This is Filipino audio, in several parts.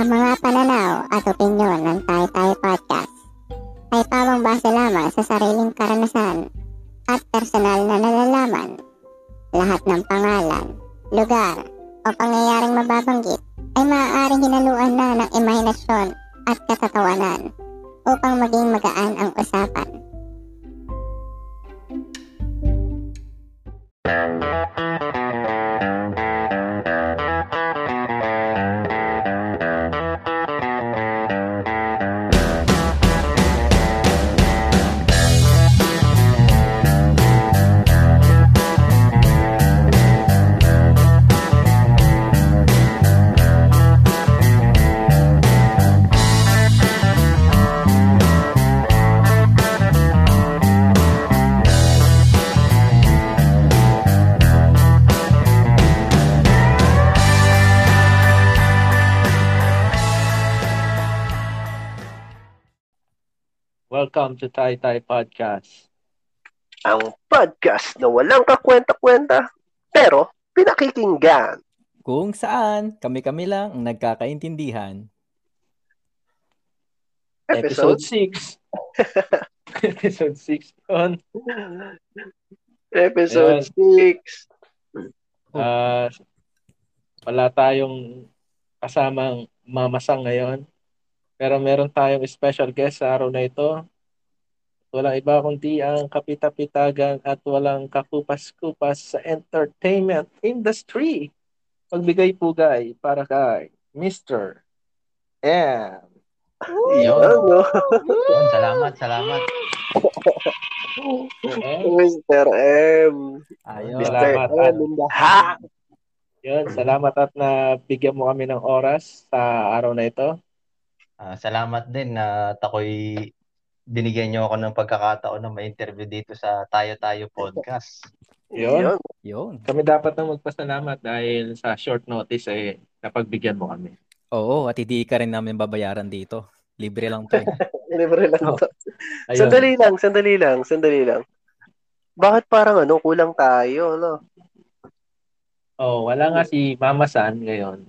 Ang mga pananaw at opinyon ng Tayo Tayo Podcast ay pawang base lamang sa sariling karanasan at personal na nalalaman. Lahat ng pangalan, lugar o pangyayaring mababanggit ay maaaring hinaluan na ng imahinasyon at katatawanan upang maging magaan ang usapan. Welcome to Tai Tai Podcast. Ang podcast na walang kakwenta-kwenta pero pinakikinggan. Kung saan kami-kami lang ang nagkakaintindihan. Episode Episode 6. Episode 6 yun. Episode 6. Ah, wala tayong kasamang mamasang ngayon. Pero meron tayong special guest sa araw na ito. Walang iba kundi ang kapitapitagan at walang kakupas-kupas sa entertainment industry. Pagbigay pugay para kay Mr. M. Yun, salamat, salamat. Mr. M. Ayun. Mr. Salamat. M the ha! Yun, salamat at nabigyan mo kami ng oras sa araw na ito. Ah, salamat din na ako'y binigyan niyo ako ng pagkakataon na ma-interview dito sa Tayo Tayo Podcast. Yun. Yun. Kami dapat na magpasalamat dahil sa short notice eh napagbigyan mo kami. Oo, at hindi ka rin namin babayaran dito. Libre lang to eh. Libre lang to. Ayun. Sandali lang, sandali lang, sandali lang. Bakit parang ano, kulang tayo, no? Oh, wala nga si Mama San ngayon.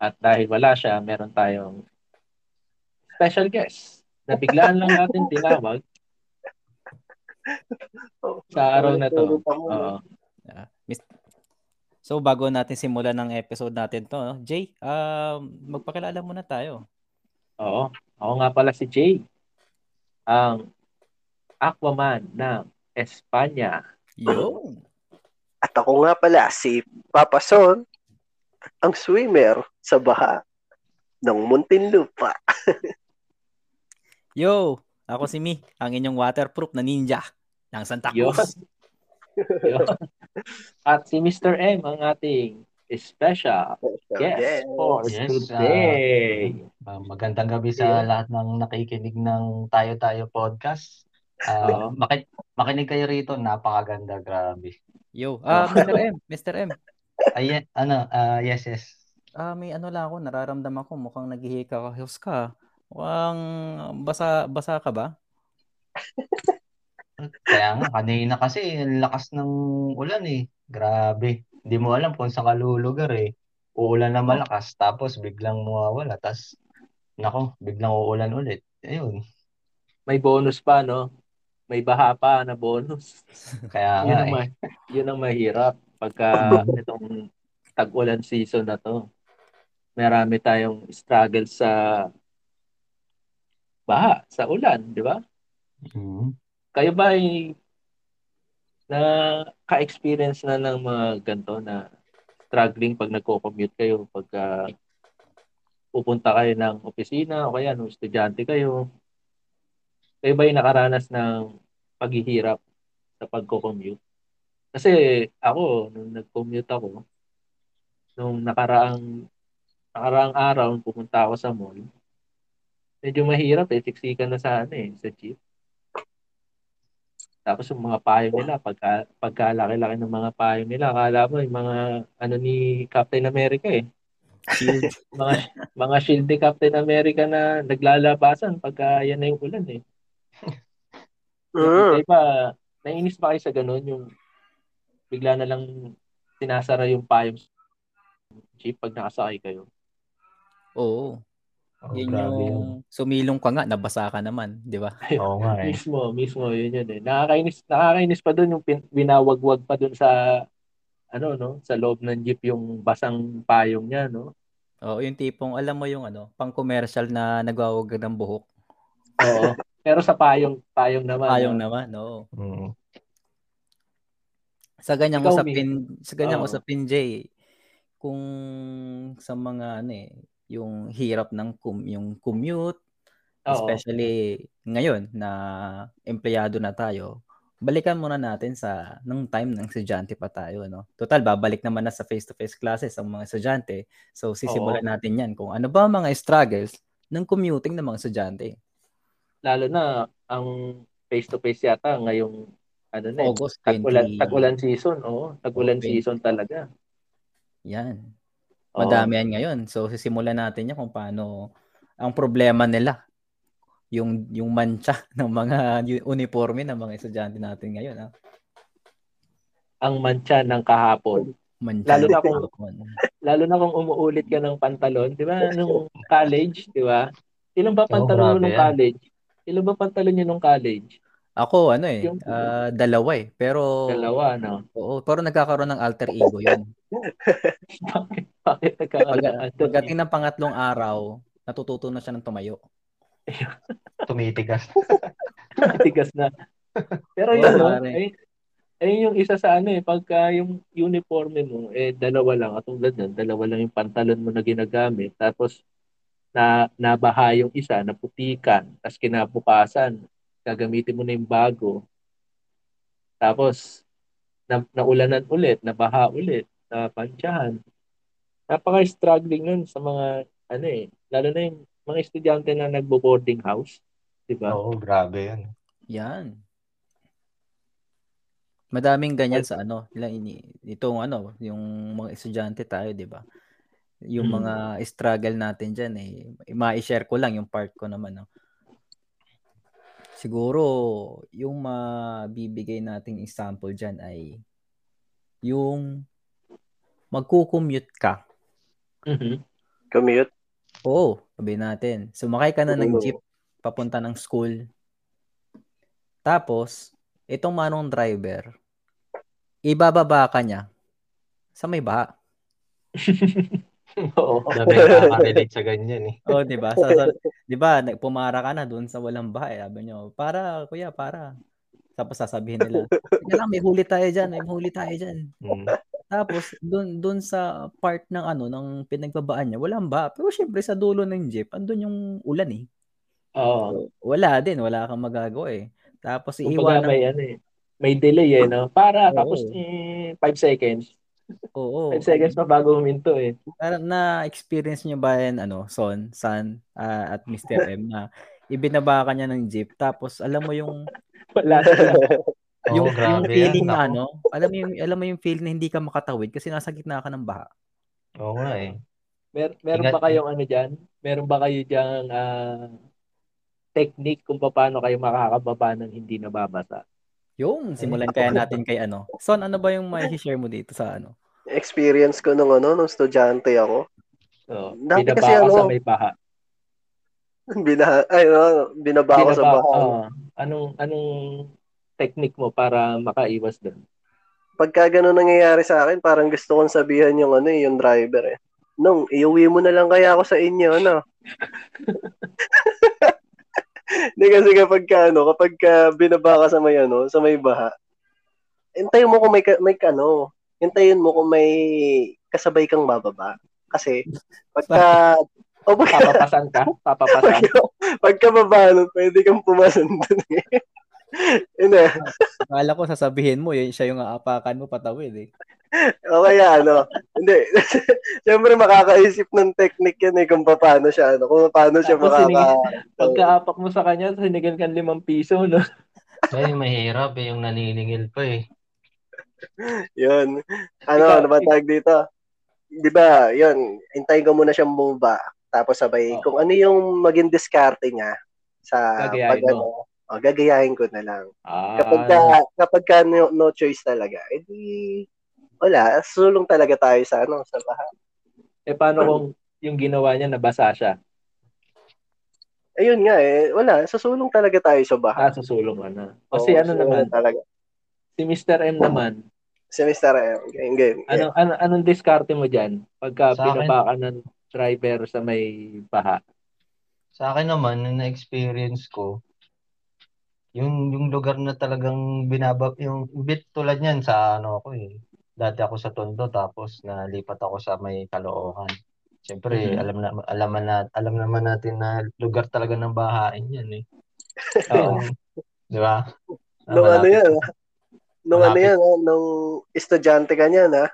At dahil wala siya, meron tayong special guest na biglaan lang natin tinawag sa araw na to. Oo. So bago natin simulan ng episode natin to, no? Jay, um, magpakilala muna tayo. Oo. Ako nga pala si Jay. Ang Aquaman ng Espanya. Yun. At ako nga pala si Papa Son, ang swimmer sa baha ng Muntinlupa. Yo, ako si Mi, ang inyong waterproof na ninja ng Santa. Cruz. Yun. At si Mr. M ang ating special guest Yes. for Yes, today. Ah, magandang gabi sa Yeah. lahat ng nakikinig ng Tayo Tayo Podcast. Oo. maki- makinig kayo rito, napakaganda, grabe. Yo, ah Mr. M, Mr. M. Ay, ano, ah, yes, yes. Ah, may ano lang ako, nararamdaman ko mukhang naghihika ka. Mukhang basa basa ka ba? Kaya nga, kanina kasi, ang lakas ng ulan eh. Grabe. Hindi mo alam kung saan ka lulugar eh. Uulan na malakas, tapos biglang mawawala. Tapos, nako, biglang uulan ulit. Ayun. May bonus pa, no? May baha pa na bonus. Kaya Yun nga ang, eh. ma- yun ang mahirap pagka itong tag-ulan season na to. Marami tayong struggle sa baha, sa ulan, di ba? Mhm. Kayo ba ay na ka-experience na ng mga ganito na struggling pag nagko-commute kayo pagka pupunta kayo ng opisina o kaya nung estudyante kayo? Kayo ba ay nakaranas ng paghihirap sa pagko-commute? Kasi ako, nung nag-commute ako, nung nakaraang nakaraang araw, pumunta ako sa mall, medyo mahirap eh, siksikan na sa ano eh, sa jeep. Tapos yung mga payo nila, pagka, pagkalaki-laki ng mga payo nila, akala mo yung mga ano ni Captain America eh. Shield. Mga mga shield ni Captain America na naglalabasan pagka yan na yung ulan eh. Mm. Yung iba, nainis ba kayo sa ganun yung bigla na lang sinasara yung payong jeep pag nakasakay kayo? Oo. Oh, Yun grabe yung yun. sumilong ka nga, nabasa ka naman, di ba? Oo nga eh. Mismo, mismo, yun yun eh. Nakakainis, nakakainis pa doon yung pin, binawagwag pa doon sa ano no, sa loob ng jeep yung basang payong niya, no. Oo, yung tipong, alam mo yung ano, pang commercial na nagwawag ng buhok. Oo. Pero sa payong, payong naman. Payong no? naman, oo. Mm. Sa ganyang Ikaw, usapin, sa ganyang Oo. usapin, Jay, kung sa mga ano eh, yung hirap ng kum, yung commute, Oo. especially ngayon na empleyado na tayo, balikan muna natin sa nung time ng estudyante pa tayo, no? Total, babalik naman na sa face-to-face classes ang mga estudyante. So, sisimulan natin yan kung ano ba ang mga struggles ng commuting ng mga estudyante. Lalo na ang face-to-face yata ngayong ano na, eh, August tag-ulan, 20. tag-ulan season. Oo, tag-ulan Okay. season talaga. Yan. Madami yan ngayon. So, sisimulan natin yan kung paano ang problema nila. Yung yung mancha ng mga uni- uniforme ng mga estudyante natin ngayon. Ha? Ang mancha ng kahapon. Mancha Lalo na kung-. Lalo na kung umuulit ka ng pantalon, 'di ba? Nung college, 'di ba? Ilan ba pantalon mo grabe nung college? Ilan ba pantalon niyo nung college? Ako, ano eh, Yung- ah, dalawa eh. Pero, Dalawa, no? oo, pero nagkakaroon ng alter ego yun. Bakit, bakit nagkakaroon Pag, pagdating ng pangatlong araw, natututo na siya ng tumayo. Tumitigas. Tigas na. Pero yun, no? Ay, ayun yung isa sa ano eh, pagka yung uniforme mo, eh, dalawa lang. At tulad nun, dalawa lang yung pantalon mo na ginagamit. Tapos, na nabaha yung isa, naputikan. Tapos kinabukasan, gagamitin mo na yung bago. Tapos, na, naulanan ulit, nabaha ulit, napansyahan. Napaka-struggling nun sa mga, ano eh, lalo na yung mga estudyante na nagbo-boarding house. Diba? Oo, grabe yan. Yan. Madaming ganyan sa ano, ilang ini itong ano, yung mga estudyante tayo, 'di ba? Yung Mm. mga struggle natin diyan eh, ma-share ko lang yung part ko naman, no. Siguro yung mabibigay nating example diyan ay yung magko-commute ka. Mhm. Commute. Oo, sabi natin. Sumakay ka na ng Oo. jeep papunta ng school. Tapos, itong manong driver, ibababa ka niya sa may baha. Oo. Dami nakaka-relate sa ganyan eh. Oh, 'di ba? Sa, sa- 'di ba, pumara ka na doon sa walang baha, eh. sabi niyo, "Para, kuya, para." Tapos sasabihin nila, "Teka lang, may huli tayo diyan, may huli tayo diyan." Mm. Tapos doon doon sa part ng ano ng pinagbabaan niya, walang baha. Pero syempre sa dulo ng jeep, andun yung ulan eh. Oo. Wala din, wala kang magagawa eh. Tapos Kumbaga iiwanan may ano eh. May delay eh, no? Para, Oo. tapos eh, 5 seconds. Oo. 5 seconds pa bago huminto eh. Parang na-experience niyo ba yan, ano, Son, San, ah, at Mr. M na ibinaba ka niya ng jeep tapos alam mo yung Wala Oo, yung, yung grabe feeling yan. na ano, alam mo yung alam mo yung feeling na hindi ka makatawid kasi nasa gitna ka ng baha. Oo nga eh. Mer meron Ingat ba kayong ano diyan? Meron ba kayo diyan technique kung paano kayo makakababa ng hindi nababasa? Yung simulan kaya natin kay ano. Son, ano ba yung may share mo dito sa ano? Experience ko nung ano, nung estudyante ako. So, Dati binaba kasi ka ano, sa may baha. Bina, ay, ano, binaba ako sa Binaba, baha. oo. anong anong technique mo para makaiwas doon? Pagka ganun nangyayari sa akin, parang gusto kong sabihan yung ano, eh, yung driver eh. Nung, iuwi mo na lang kaya ako sa inyo, ano? Hindi kasi kapag ka, ano, kapag ka binaba ka sa may, ano, sa may baha, hintayin mo kung may, may, ano, hintayin mo kung may kasabay kang bababa. Kasi, pagka, o pagka, Papapasan ka? Papapasan? pagka baba, nun, pwede kang pumasan dun eh. Yun eh. Akala ko sasabihin mo, yun, siya yung aapakan mo patawid eh. O kaya ano, hindi. Siyempre makakaisip ng technique yan eh kung paano siya, ano, kung paano siya Tapos makaka... Pagkaapak mo sa kanya, sinigan ka limang piso, no? Ay, mahirap eh. Yung naniningil pa eh. Yun. Ano, ano ba tawag dito? Di ba, yun, hintayin ko muna siyang bumaba. Tapos sabay, Oo. kung ano yung maging diskarte niya sa Gagayahin pag ano, o, gagayahin ko na lang. Ah, Kapag ka, kapag ka no, no choice talaga, edi wala, sulong talaga tayo sa ano, sa bahay. eh paano kung yung ginawa niya nabasa siya? Ayun nga eh, wala, susulong talaga tayo sa baha. Ah, susulong ka na. Kasi Oo, ano naman, talaga. si Mr. M naman, Si Mr. M, game, game. ano, ano, anong diskarte mo dyan pagka Sa akin- binaba ka ng driver sa may baha? Sa akin naman, yung na-experience ko, yung yung lugar na talagang binaba, yung bit tulad niyan sa ano ako eh. Dati ako sa Tondo tapos nalipat ako sa may Caloocan. Siyempre, Mhm. alam na alam na alam naman natin na lugar talaga ng bahain 'yan eh. Oo. Di ba? Ah, Nung ano yan, ah. Nung ano yan, ah, nung estudyante ka niyan, ha?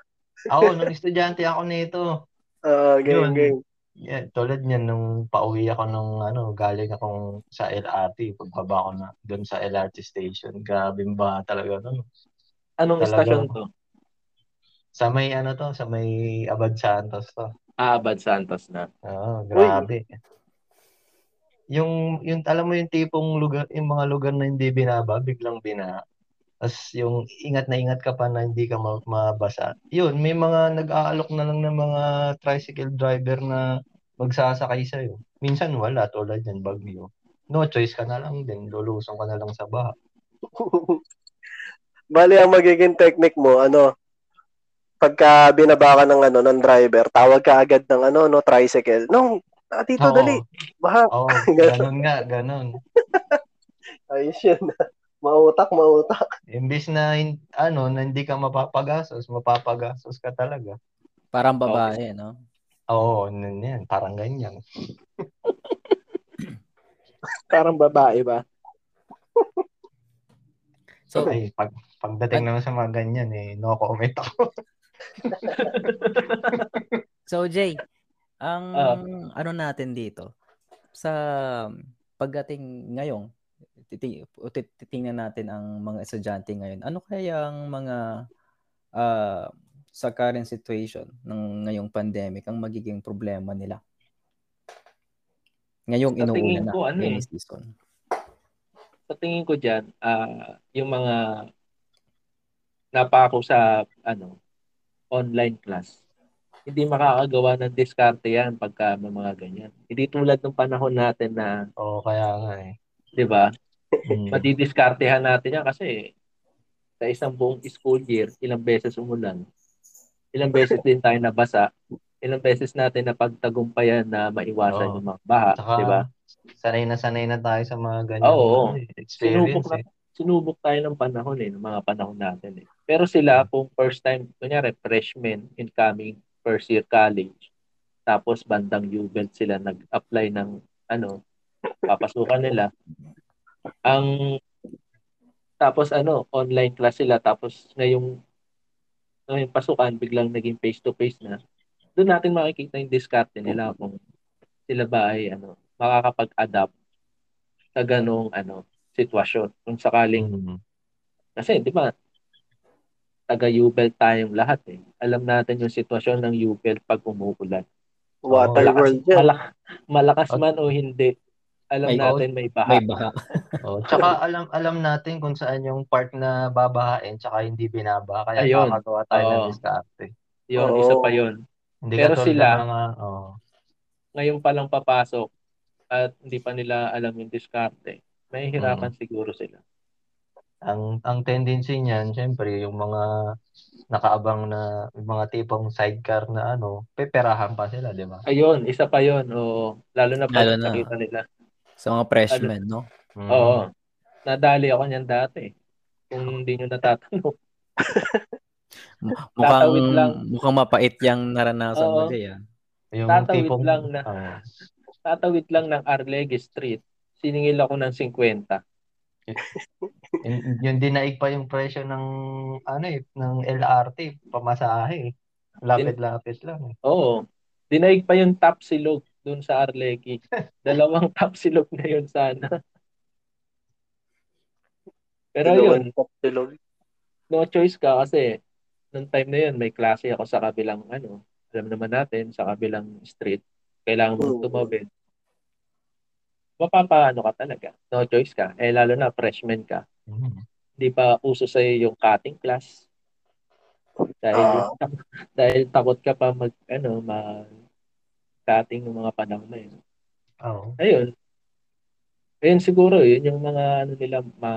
Ako, nung estudyante ako nito. Ah, game, Yun. game. Yeah, tulad niyan nung pauwi ako nung ano, galing akong sa LRT, pagbaba ko na doon sa LRT station. Grabe ba talaga no? Anong Talagang- istasyon to? Sa may ano to, sa may Abad Santos to. Ah, Abad Santos na. Oo, grabe. Yung yung alam mo yung tipong lugar, yung mga lugar na hindi binaba, biglang bina. Tapos yung ingat na ingat ka pa na hindi ka ma- mabasa. Yun, may mga nag-aalok na lang ng mga tricycle driver na magsasakay sa'yo. Minsan wala, tulad yan, bagyo. No choice ka na lang din, lulusong ka na lang sa baha. Bali, ang magiging technique mo, ano, pagka binaba ka ng, ano, ng driver, tawag ka agad ng, ano, no, tricycle. No, ah, dito, Oo. dali. Baha. Oo, ganun nga, ganun. Ayos yun. Mautak, mautak. Imbis na, ano, na hindi ka mapapagastos, mapapagastos ka talaga. Parang babae, no? Oo, nun yan, parang ganyan. Parang babae ba? So, Ay, pag, pagdating naman sa mga ganyan, eh, no comment ako. so Jay, ang Ah. ano natin dito sa pagdating ngayong titingnan natin ang mga estudyante ngayon. Ano kaya ang mga ah, sa current situation ng ngayong pandemic ang magiging problema nila? Ngayong Sa inuuna tingin na ko, ano eh. season. Sa tingin ko dyan, ah, yung mga napako sa ano online class, hindi makakagawa ng diskarte yan pagka may mga ganyan. Hindi tulad ng panahon natin na, Oo, kaya nga eh. di ba, Mm. madidiskartehan natin yan kasi sa isang buong school year, ilang beses umulan, ilang beses din tayo nabasa, ilang beses natin na pagtagumpayan na maiwasan Oo. yung mga baha, di ba? sanay na sanay na tayo sa mga ganyan Oo, ano, eh, experience Sinubok na eh. sinubok tayo ng panahon eh, ng mga panahon natin eh. Pero sila, kung first time, kunyari, freshman, incoming, first year college, tapos bandang U-Belt sila nag-apply ng, ano, papasukan nila. Ang, tapos ano, online class sila, tapos ngayong, ngayong pasukan, biglang naging face-to-face na. Doon natin makikita yung diskarte nila kung sila ba ay, ano, makakapag-adapt sa ganong, ano, sitwasyon. Kung sakaling Mm. kasi, di ba, taga-UBEL tayong lahat eh. Alam natin yung sitwasyon ng UBEL pag umuulan. Water Malakas, world yan. malak- malakas man o hindi, alam May- natin may baha. May baha. Oh, tsaka alam alam natin kung saan yung part na babahain tsaka hindi binaba kaya Ayun. makakagawa tayo ng Oo. diskarte. Yun, Oo. isa pa yun. Hindi Pero sila- ng mga oh, Ngayon pa lang papasok at hindi pa nila alam yung diskarte. May hirapan siguro sila. ang ang tendency niyan, syempre yung mga nakaabang na yung mga tipong sidecar na ano, peperahan pa sila, di ba? Ayun, isa pa yun. Oo. Lalo na pag Lalo na. nakita nila. Sa mga freshmen, no? Mm. Oo. Nadali ako niyan dati. Kung hindi nyo natatanong. Mukhang, Tatawid lang. mukhang mapait yung naranasan mo, Oo. Jay, ah. Yung Tatawid tipong lang na. Oo. Tatawid lang ng Arlegue Street. Siningil ako ng 50. Yung, yung dinaig pa yung presyo ng ano eh, ng LRT, pamasahe. eh. Lapit-lapit lang. eh. Oo. Dinaig pa yung top silog dun sa Arleque. Dalawang top silog na yun sana. Pero yun, Silog. no choice ka kasi nung time na yun, may klase ako sa kabilang ano, alam naman natin, sa kabilang street. Kailangan mong tumawid. Mapapaano ka talaga. No choice ka. Eh, lalo na freshman ka. Hindi pa uso sa'yo yung cutting class. Dahil, Ah. dahil takot ka pa mag, ano, mag cutting ng mga panahon na yun. Oo. Ayun, Ayun siguro, yun yung mga ano nila, ma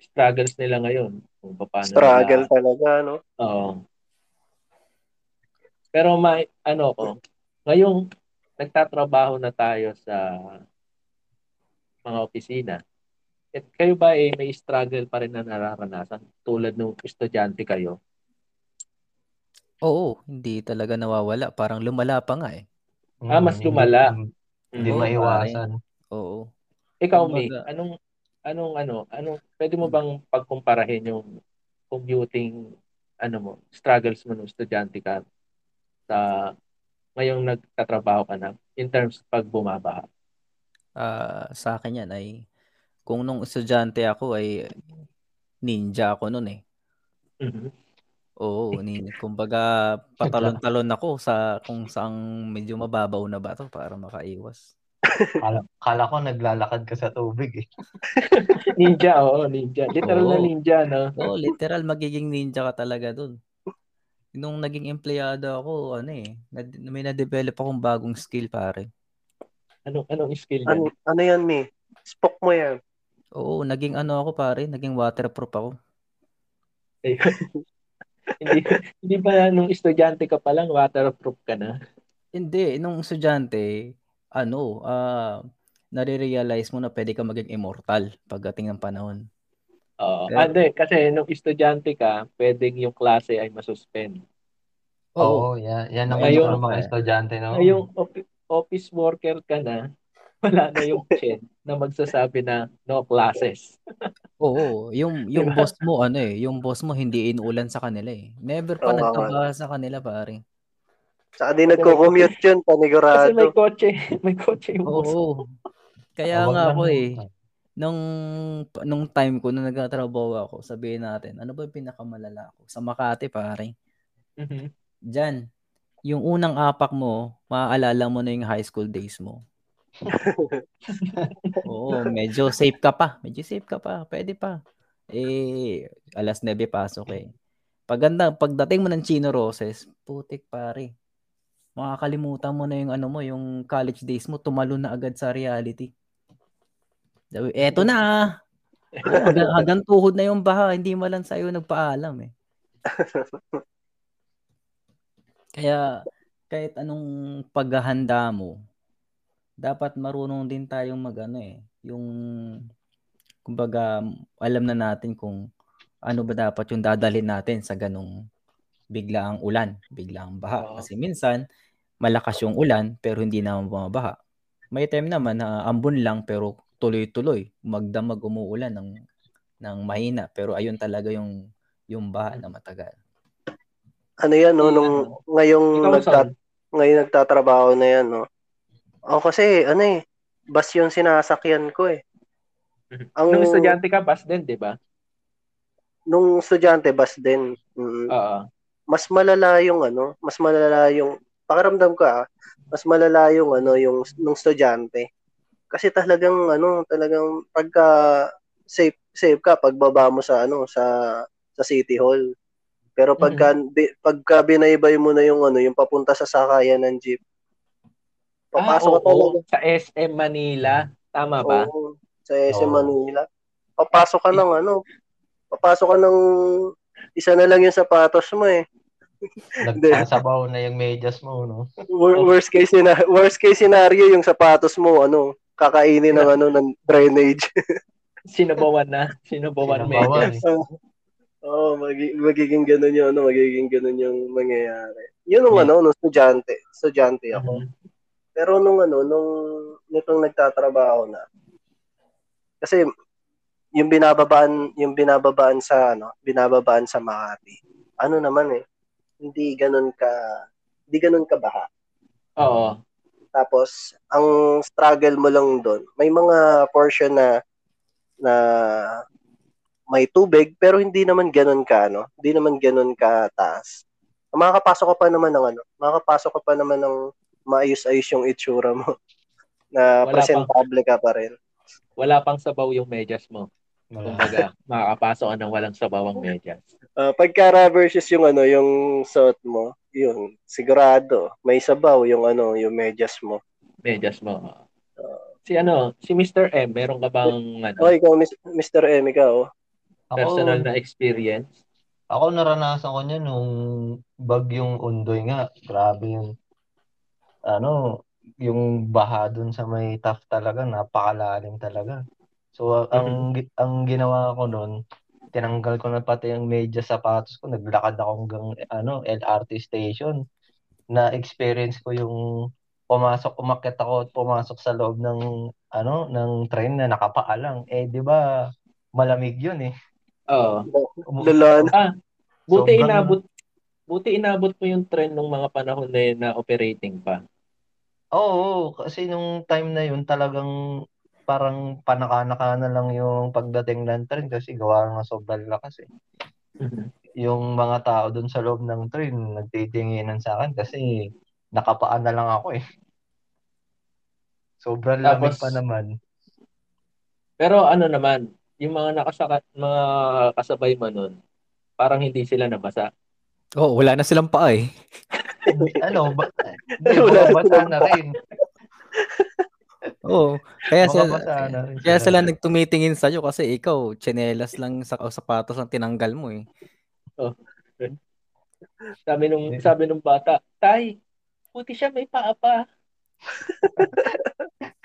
struggles nila ngayon. Kung paano Struggle nila, talaga, no? oo. Pero may, ano ko, ngayong nagtatrabaho na tayo sa mga opisina, at kayo ba eh, may struggle pa rin na nararanasan tulad nung estudyante kayo? Oo, hindi talaga nawawala. Parang lumala pa nga eh. Ah, mas Mm, lumala. Hindi, hindi Oo, maiwasan. Oo. Ikaw, May, anong, anong, ano, anong, pwede mo bang pagkumparahin yung commuting, ano mo, struggles mo nung estudyante ka sa ngayong nagtatrabaho ka na in terms pag bumabaha? Ah, sa akin yan ay kung nung estudyante ako ay ninja ako noon eh. Mhm. Oo, nin kumbaga patalon-talon ako sa kung saang medyo mababaw na bato para makaiwas. Kala, kala ko naglalakad ka sa tubig eh. Ninja, oo, ninja. Literal na Oo. ninja, no? Oo, literal magiging ninja ka talaga dun. Nung naging empleyado ako, ano eh, nad- may na-develop akong bagong skill pare. Anong, anong skill Ano, yan? ano yan, Mi? Spock mo yan. Oo, naging ano ako pare, naging waterproof ako. hindi, hindi ba nung estudyante ka pa lang, waterproof ka na? Hindi, nung estudyante, ano, ah, nare-realize mo na pwede ka maging immortal pagdating ng panahon. Oo. Pero- Ah, hindi, kasi nung estudyante ka, pwedeng yung klase ay masuspend. Oo, yan, yan ang Ngayon- mga estudyante no? Ngayong op- office worker ka na, wala na yung chen na magsasabi na no classes. Oo, yung yung Diba? boss mo ano eh, yung boss mo hindi inuulan sa kanila eh. Never pa Oo, nagkabasa sa kanila pare. Saka di nagko-commute yun, Kasi may panigurado. kotse, may kotse yung boss. Oo. Kaya Wag nga ako eh, nung nung time ko nung nagtatrabaho ako, sabihin natin, ano ba yung pinakamalala ko? Sa Makati pare. Mhm. Diyan, yung unang apak mo, maaalala mo na yung high school days mo. Oo, medyo safe ka pa. Medyo safe ka pa. Pwede pa. Eh, alas 9 pasok eh. Paganda, pagdating mo ng Chino Roses, putik pare. Makakalimutan mo na yung ano mo, yung college days mo, tumalon na agad sa reality. Eto na ah. Hanggang, hanggang tuhod na yung baha, hindi mo lang sa'yo nagpaalam eh. Kaya kahit anong paghahanda mo, dapat marunong din tayong magano eh, yung kumbaga alam na natin kung ano ba dapat yung dadalhin natin sa ganong biglaang ulan, biglaang baha. Oo. Kasi minsan malakas yung ulan pero hindi naman bumabaha. May time naman na ambon lang pero tuloy-tuloy, magdamag umuulan ng ng mahina pero ayun talaga yung yung baha na matagal. Ano yan, no? Nung, ano, ngayong, nagtat, ngayon nagtatrabaho na yan, no? O kasi, ano eh, bus yung sinasakyan ko eh. Ang, nung estudyante ka, bus din, di ba? Nung estudyante, bus din. Mm. Oo. mas malala yung ano, mas malala yung pakiramdam ko ah, mas malala yung ano yung nung estudyante. Kasi talagang ano, talagang pagka safe safe ka pagbaba mo sa ano sa sa City Hall. Pero pagka bi- pagka binaybay mo na yung ano, yung papunta sa sakayan ng jeep. Ah, Papasok talaga. oo, sa SM Manila. Tama ba? Oo, sa SM Oo. Manila. Papasok ka ng ano, papasok ka ng isa na lang yung sapatos mo eh. Nagsasabaw na yung medyas mo, no? Wor- worst case scenario, worst case scenario yung sapatos mo ano, kakainin ng ano ng drainage. Sinabawan na. Sinabawan Sinabawan. medyas. Oo, oh, magi- magiging ganun yung ano, magiging ganun yung mangyayari. Yun yung Yeah. ano, nung estudyante, estudyante ako. Mhm. Pero nung ano, nung nitong nagtatrabaho na. Kasi yung binababaan, yung binababaan sa ano, binababaan sa Makati. Ano naman eh, hindi ganun ka hindi ganun ka baha. Oo. Tapos ang struggle mo lang doon, may mga portion na na may tubig pero hindi naman ganun ka ano, hindi naman ganun ka taas. Makakapasok ka pa naman ng ano, makakapasok ka pa naman ng maayos-ayos yung itsura mo na Wala presentable ka pa rin. Wala pang sabaw yung medyas mo. Wala. Kumbaga, makakapasok ka ng walang sabaw ang medyas. Uh, pagka shoes yung ano, yung suot mo, yun, sigurado, may sabaw yung ano, yung medyas mo. Medyas mo. oo. Si ano, si Mr. M, meron ka bang ano, Okay, ikaw, Mr. M, ikaw. Ako, personal na experience? ako naranasan ko niya nung bagyong Undoy nga. Grabe yung ano, yung baha dun sa may Taft talaga, napakalalim talaga. So, ang ang ginawa ko noon, tinanggal ko na pati yung medyas sapatos ko, naglakad ako hanggang ano, LRT station. Na experience ko yung pumasok, umakyat ako at pumasok sa loob ng ano, ng train na nakapaalang. Eh, 'di ba? Malamig 'yun eh. Oo. Umu- Lalan. Buti Sobrang- inabot buti inabot mo yung trend nung mga panahon na yun na operating pa. Oo, kasi nung time na yun talagang parang panaka-naka na lang yung pagdating ng train kasi gawa nga sobrang lakas eh. Yung mga tao dun sa loob ng train nagtitinginan sa akin kasi nakapaan na lang ako eh. Sobrang lamig Tapos- pa naman. Pero ano naman, yung mga nakasaka mga kasabay mo nun, parang hindi sila nabasa. Oh, wala na silang paa eh. ano, ba, bumabasa na rin. Oo. Kaya na rin kaya sila. nagtumitingin sa'yo kasi ikaw, tsinelas lang sa o sapatos ang tinanggal mo eh. Sabi nung Yeah. sabi nung bata, "Tay, puti siya may paa pa."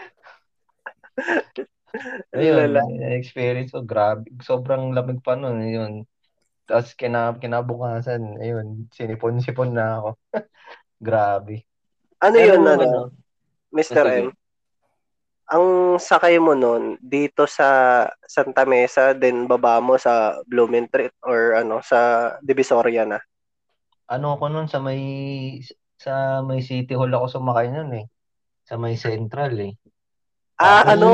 Ayun, Lala. experience ko, grabe. Sobrang lamig pa nun, yun. Tapos kina, kinabukasan, ayun, sinipon-sipon na ako. grabe. Ano Pero yun, ano, ano, Mr. M? Ang sakay mo nun, dito sa Santa Mesa, then baba mo sa Blumentritt or ano, sa Divisoria na. Ano ako nun sa may sa may City Hall ako sumakay nun eh. Sa may Central eh. Ah, Tapos- ano,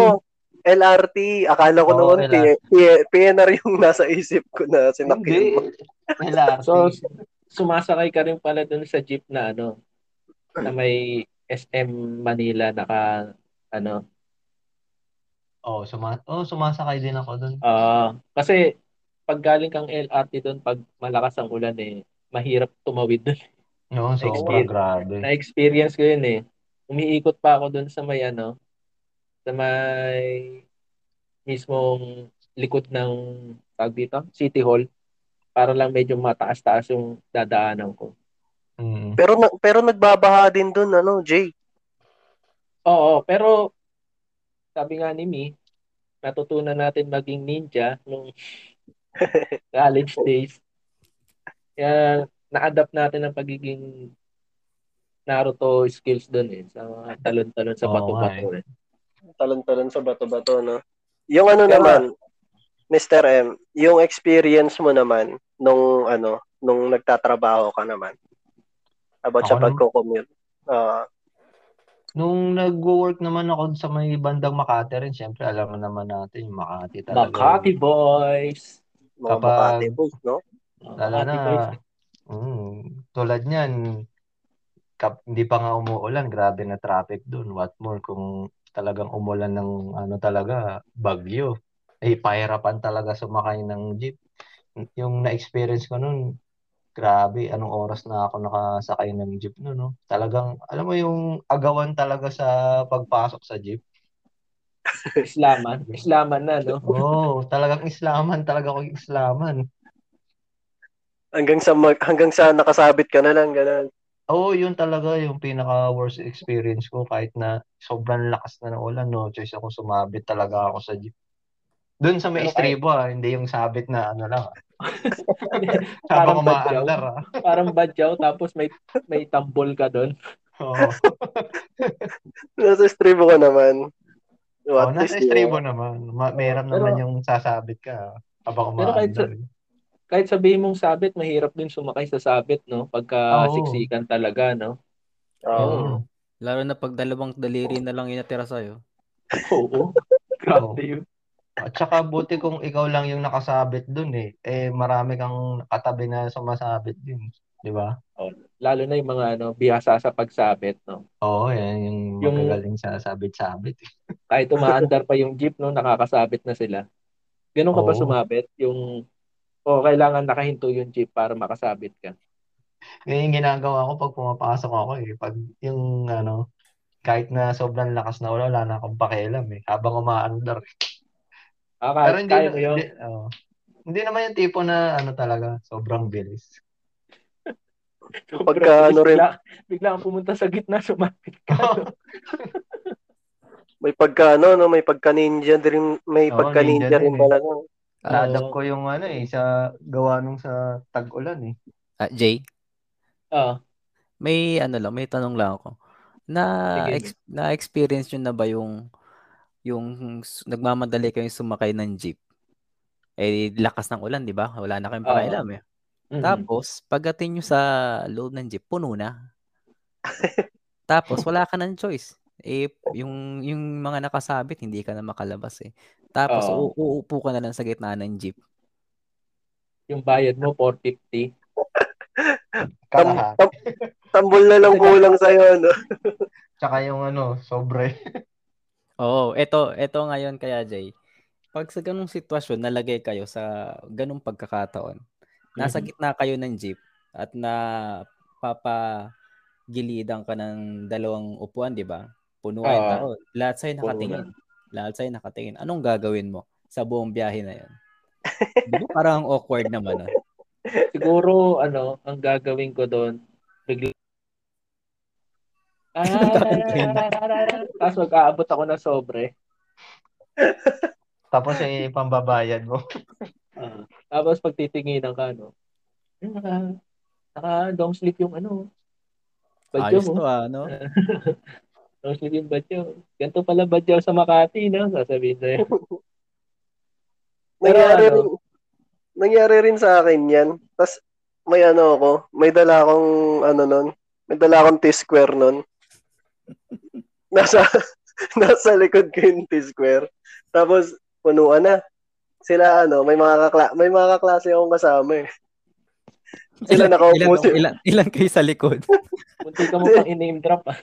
LRT. Akala ko Oo, naman, P- P- PNR yung nasa isip ko na sinakyan mo. LRT. So, sumasakay ka rin pala dun sa jeep na ano, na may SM Manila naka ano, oh, suma oh, sumasakay din ako dun. ah kasi pag galing kang LRT doon pag malakas ang ulan eh, mahirap tumawid doon. No, sobrang Experience. grabe. Na-experience ko yun eh. Umiikot pa ako doon sa may ano, sa may mismong likod ng tag dito, City Hall para lang medyo mataas-taas yung dadaanan ko. Mm. Pero na- pero nagbabaha din dun, ano, Jay. Oo, pero sabi nga ni Mi, natutunan natin maging ninja nung college days. Kaya na-adapt natin ang pagiging Naruto skills doon eh. Sa mga talon-talon sa Oo bato-bato eh. Talon-talon sa bato-bato, no? Yung ano Pero- naman, Mr. M, yung experience mo naman nung ano, nung nagtatrabaho ka naman. About sa pagko-commute. Ah, Nung nag-work naman ako sa may bandang Makati rin, syempre alam mo naman natin yung Makati talaga. Makati boys! mga Kapag- Makati boys, no? Makati na, boys. mm, tulad niyan, kap, hindi pa nga umuulan, grabe na traffic doon. What more kung talagang umulan ng ano talaga, bagyo. Eh, pahirapan talaga sumakay ng jeep. Yung na-experience ko noon, grabe, anong oras na ako nakasakay ng jeep noon, no? Talagang, alam mo yung agawan talaga sa pagpasok sa jeep. Islaman. Islaman na, no? Oo, talagang islaman, talaga ako islaman. Hanggang sa mag, hanggang sa nakasabit ka na lang, ganun. Oo, yun talaga yung pinaka worst experience ko kahit na sobrang lakas na ng ulan, no choice ako sumabit talaga ako sa jeep. Doon sa may Pero estribo ah, hindi yung sabit na ano lang. ah. Parang Habang badyaw. umaandar ah. Parang badyaw tapos may may tambol ka doon. Oo. Nasa estribo ka naman. Oh, At nasa estribo naman. Ma- meron Pero- naman yung sasabit ka ah, habang Pero kahit umaandar. eh. Kahit sabihin mong sabit, mahirap din sumakay sa sabit, no? Pagka Oo. siksikan talaga, no? Oo. Oo. Lalo na pag dalawang daliri na lang yung natira sa'yo. Oo. Grabe yun. At saka buti kung ikaw lang yung nakasabit dun eh. Eh marami kang katabi na sumasabit din. Di ba? Lalo na yung mga ano, bihasa sa pagsabit, no? Oo, yan yung, Yung- magagaling sa sabit-sabit. Kahit umaandar pa yung jeep, no? Nakakasabit na sila. Ganun ka ba Oo. sumabit? Yung, o kailangan nakahinto yung jeep para makasabit ka. Ngayon yung ginagawa ko pag pumapasok ako eh. Pag yung ano, kahit na sobrang lakas na ulan, wala na akong pakialam eh. Habang umaandar. Ah, Pero hindi, kaya na, yun. hindi, oh. hindi naman yung tipo na ano talaga, sobrang bilis. Pagka ano rin- Bigla, bigla kang pumunta sa gitna, sumapit ka. May pagka ano, no, may pagka ninja din, may Oo, pagka ninja, ninja rin din eh. Na-adapt ko yung ano eh, sa gawa nung sa tag-ulan eh. Ah, Jay, Ah, may ano lang, may tanong lang ako. Na Sige, ex- na experience nyo na ba yung yung nagmamadali kayong sumakay ng jeep? Eh lakas ng ulan, 'di ba? Wala na kayong Oo. pakialam eh. mm. Tapos pagdating nyo sa loob ng jeep, puno na. Tapos wala ka ng choice. Eh yung yung mga nakasabit, hindi ka na makalabas eh. Tapos Oo. u- uupo ka na lang sa gitna ng jeep. yung bayad mo, 450. Kalahat. Tam- tambol na lang kulang sa'yo, no? Tsaka yung ano, sobre. Oo, eto, eto ngayon kaya Jay. Pag sa ganung sitwasyon nalagay kayo sa ganung pagkakataon, nasa Mhm. gitna kayo ng jeep at na papagilidan ka ng dalawang upuan, 'di ba? Puno yung Oo. tao. Lahat sa'yo nakatingin. Lahat sa'yo nakatingin. Anong gagawin mo sa buong biyahe na 'yon? Di ba parang awkward naman, ah? Siguro, ano, ang gagawin ko doon, bigla Ah, tapos mag-aabot ako ng sobre. Tapos yung pambabayad mo. Ah, tapos pag titinginan ka, no, "Hmm, naka, naka long sleeve yung ano, badyo Ayos mo. to, ah, no? Sleeve yung badyo. Ganito pala badyo sa Makati, no? Sasabihin sa'yo. Pero Nangyari ano? rin, nangyari rin sa akin yan. Tapos, may ano ako, may dala akong, ano nun, may dala akong T-square nun. Nasa, nasa likod ko yung T-square. Tapos, punuan na. Sila, ano, may mga kakla may mga kaklase akong kasama eh. Sila nakaupo ilan, ilan, ilan kayo sa likod? Munti ka mo pang in-name drop, ah.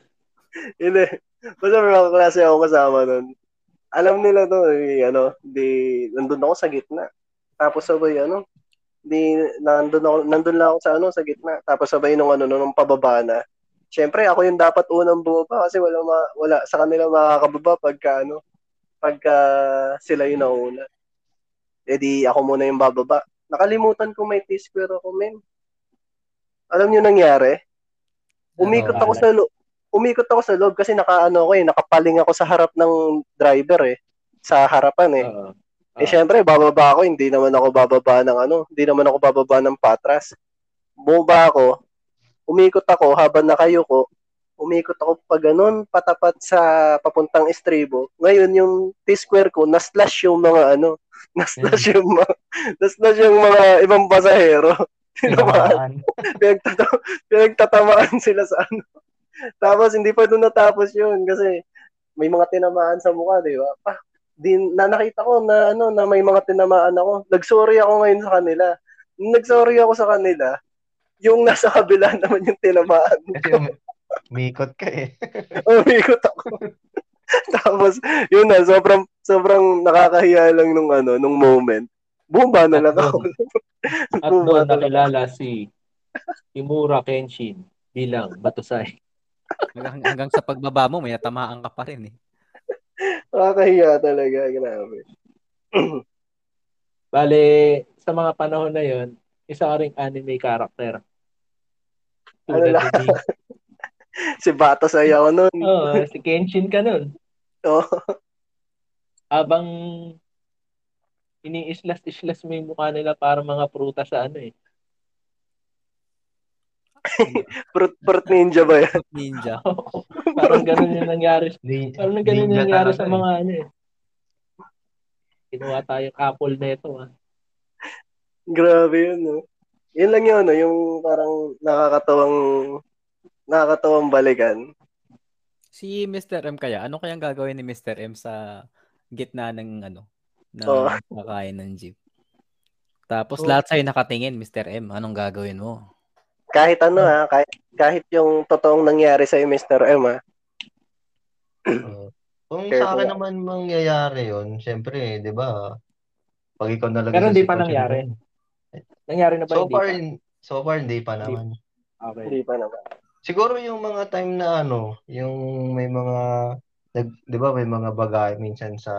Hindi. Basta may mga klase akong kasama nun. Alam nila to, eh, ano, di, nandun ako sa gitna. Tapos sabay, ano, di, nandun, ako, nandun lang ako sa, ano, sa gitna. Tapos sabay nung, ano, nung pababa na. Siyempre, ako yung dapat unang bumaba kasi wala, ma, wala sa kanila makakababa pagka, ano, pagka sila yung nauna. E di, ako muna yung bababa. Nakalimutan ko may T-square ako, men. Alam niyo nangyari? Umikot Ano, ako sa loob. Umikot ako sa loob kasi nakaano ko eh, nakapaling ako sa harap ng driver eh. Sa harapan eh. Oo. Eh syempre, bababa ako, hindi naman ako bababa ng ano, hindi naman ako bababa ng patras. Bumaba ako, umikot ako habang nakayuko, umikot ako pa ganun, patapat sa papuntang estribo. Ngayon, yung T-square ko, na-slash yung mga ano, na-slash yung mga, na-slash yung mga ibang pasahero. Tinamaan. Tinamaan. Pinagtata- pinagtatamaan sila sa ano. Tapos hindi pa doon natapos yun kasi may mga tinamaan sa mukha, di ba? Pa, din na nakita ko na ano na may mga tinamaan ako. Nagsorry ako ngayon sa kanila. Nung nagsorry ako sa kanila, yung nasa kabila naman yung tinamaan. Kasi um, umikot ka eh. Umikot ako. Tapos, yun na, sobrang, sobrang nakakahiya lang nung ano, nung moment. Bumba na lang ako. At doon nakilala si Imura Kenshin bilang Batusay. Hanggang, hanggang sa pagbaba mo, may natamaan ka pa rin eh. Nakakahiya talaga. Grabe. Bale, sa mga panahon na yon, isa ka ring anime character. Ano lang? Si Bata saya ako nun. Oo, si Kenshin ka nun. Oo. Habang ini-islas-islas mo yung mukha nila para mga prutas sa ano eh. Fruit, fruit ninja ba yan? Ninja. parang ganun yung nangyari. Ni- Parang ganun yung ninja nangyari sa mga ano eh. Kinuha tayong apple na ito ah. Grabe yun, no? Yun lang yun, no? Yung parang nakakatawang nakakatawang balikan. Si Mr. M kaya, ano kayang gagawin ni Mr. M sa gitna ng ano, ng Oo. kakain ng jeep? Tapos Oo. lahat sa'yo nakatingin, Mr. M, anong gagawin mo? Kahit ano ha, kahit, kahit yung totoong nangyari sa Mr. M ha. Oo. Kung Careful sa akin lang. naman mangyayari yun, syempre, di ba, pag ikaw nalagay Pero hindi pa nangyari. Nangyari na ba So hindi far, pa? so far, hindi pa naman. Okay. Hindi pa naman. Siguro yung mga time na ano, yung may mga, di ba may mga bagay minsan sa